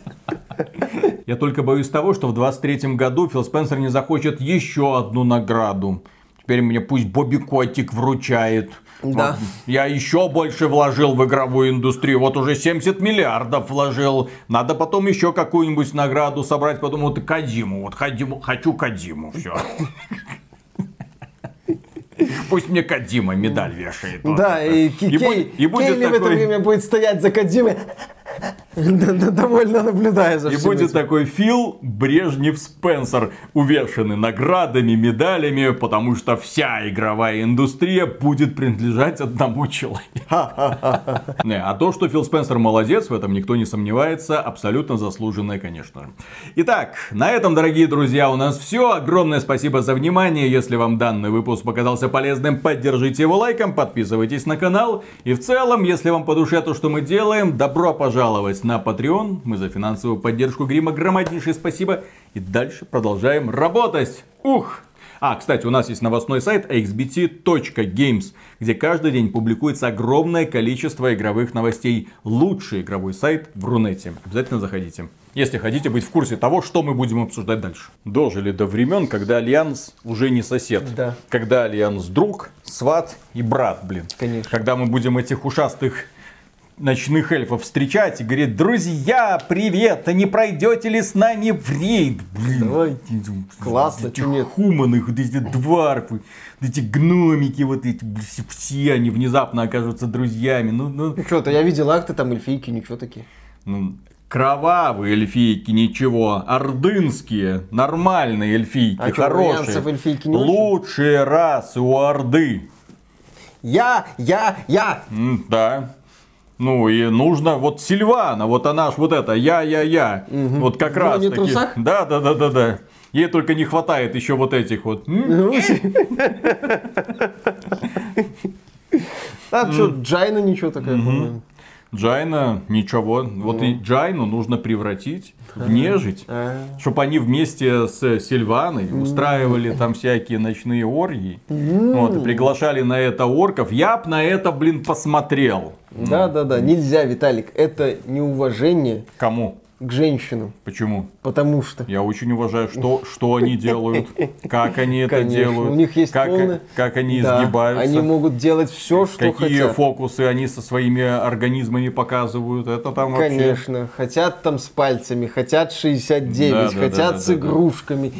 Я только боюсь того, что в 23 году Фил Спенсер не захочет еще одну награду. Теперь мне пусть Бобби Котик вручает. Да. Вот, Я еще больше вложил в игровую индустрию. Вот уже 70 миллиардов вложил. Надо потом еще какую-нибудь награду собрать. Потом вот Кадиму. Вот Кадиму, хочу Кадиму. Все. Пусть мне Кадима медаль вешает. Да, и, Кей- и будет Кейли в это время будет стоять за д- довольно наблюдая за И будет этим. такой Фил Брежнев Спенсер, увешанный наградами, медалями, потому что вся игровая индустрия будет принадлежать одному человеку. Не, А то, что Фил Спенсер молодец, в этом никто не сомневается, абсолютно заслуженное, конечно же. Итак, на этом, дорогие друзья, у нас все. Огромное спасибо за внимание. Если вам данный выпуск показался полезным, поддержите его лайком, подписывайтесь на канал. И в целом, если вам по душе то, что мы делаем, добро пожаловать на Patreon. Мы за финансовую поддержку Грима громаднейшее спасибо. И дальше продолжаем работать. Ух! А, кстати, у нас есть новостной сайт axbt.games, где каждый день публикуется огромное количество игровых новостей. Лучший игровой сайт в Рунете. Обязательно заходите. Если хотите быть в курсе того, что мы будем обсуждать дальше. Дожили до времен, когда Альянс уже не сосед. Да. Когда Альянс друг, сват и брат, блин. Конечно. Когда мы будем этих ушастых ночных эльфов встречать и говорит, друзья, привет, а не пройдете ли с нами в рейд? Блин, Давай. Классно, эти нет? хуманы, вот эти дварфы, вот эти гномики, вот эти, все- все они внезапно окажутся друзьями. Ну, ну, Ну что-то, я видел акты, там эльфийки, ничего такие. ну, кровавые эльфийки, ничего. Ордынские, нормальные эльфийки, А хорошие. альянсов эльфийки не очень? Лучшие расы у Орды. Я, я, я! Да. Ну и нужно, вот Сильвана, вот она ж вот это, я-я-я, вот как раз таки. Да, да, да, да, да. Ей только не хватает еще вот этих вот. М? А что, Джайна ничего такая, по-моему. Джайна, ничего. Вот и Джайну нужно превратить в нежить. А. Чтобы они вместе с Сильваной устраивали там всякие ночные оргии. Вот, и приглашали на это орков. Я б на это, блин, посмотрел. Да-да-да, нельзя, Виталик, это неуважение Кому? К женщинам, Почему? потому что... Я очень уважаю, что, что они делают, как они это Конечно, делают, у них есть как, полное- как они Да, изгибаются, Они могут делать все, что какие хотят. фокусы они со своими организмами показывают. Это там вообще... Конечно, хотят там с пальцами, хотят 69, Да, да, хотят да, с да, да. игрушками.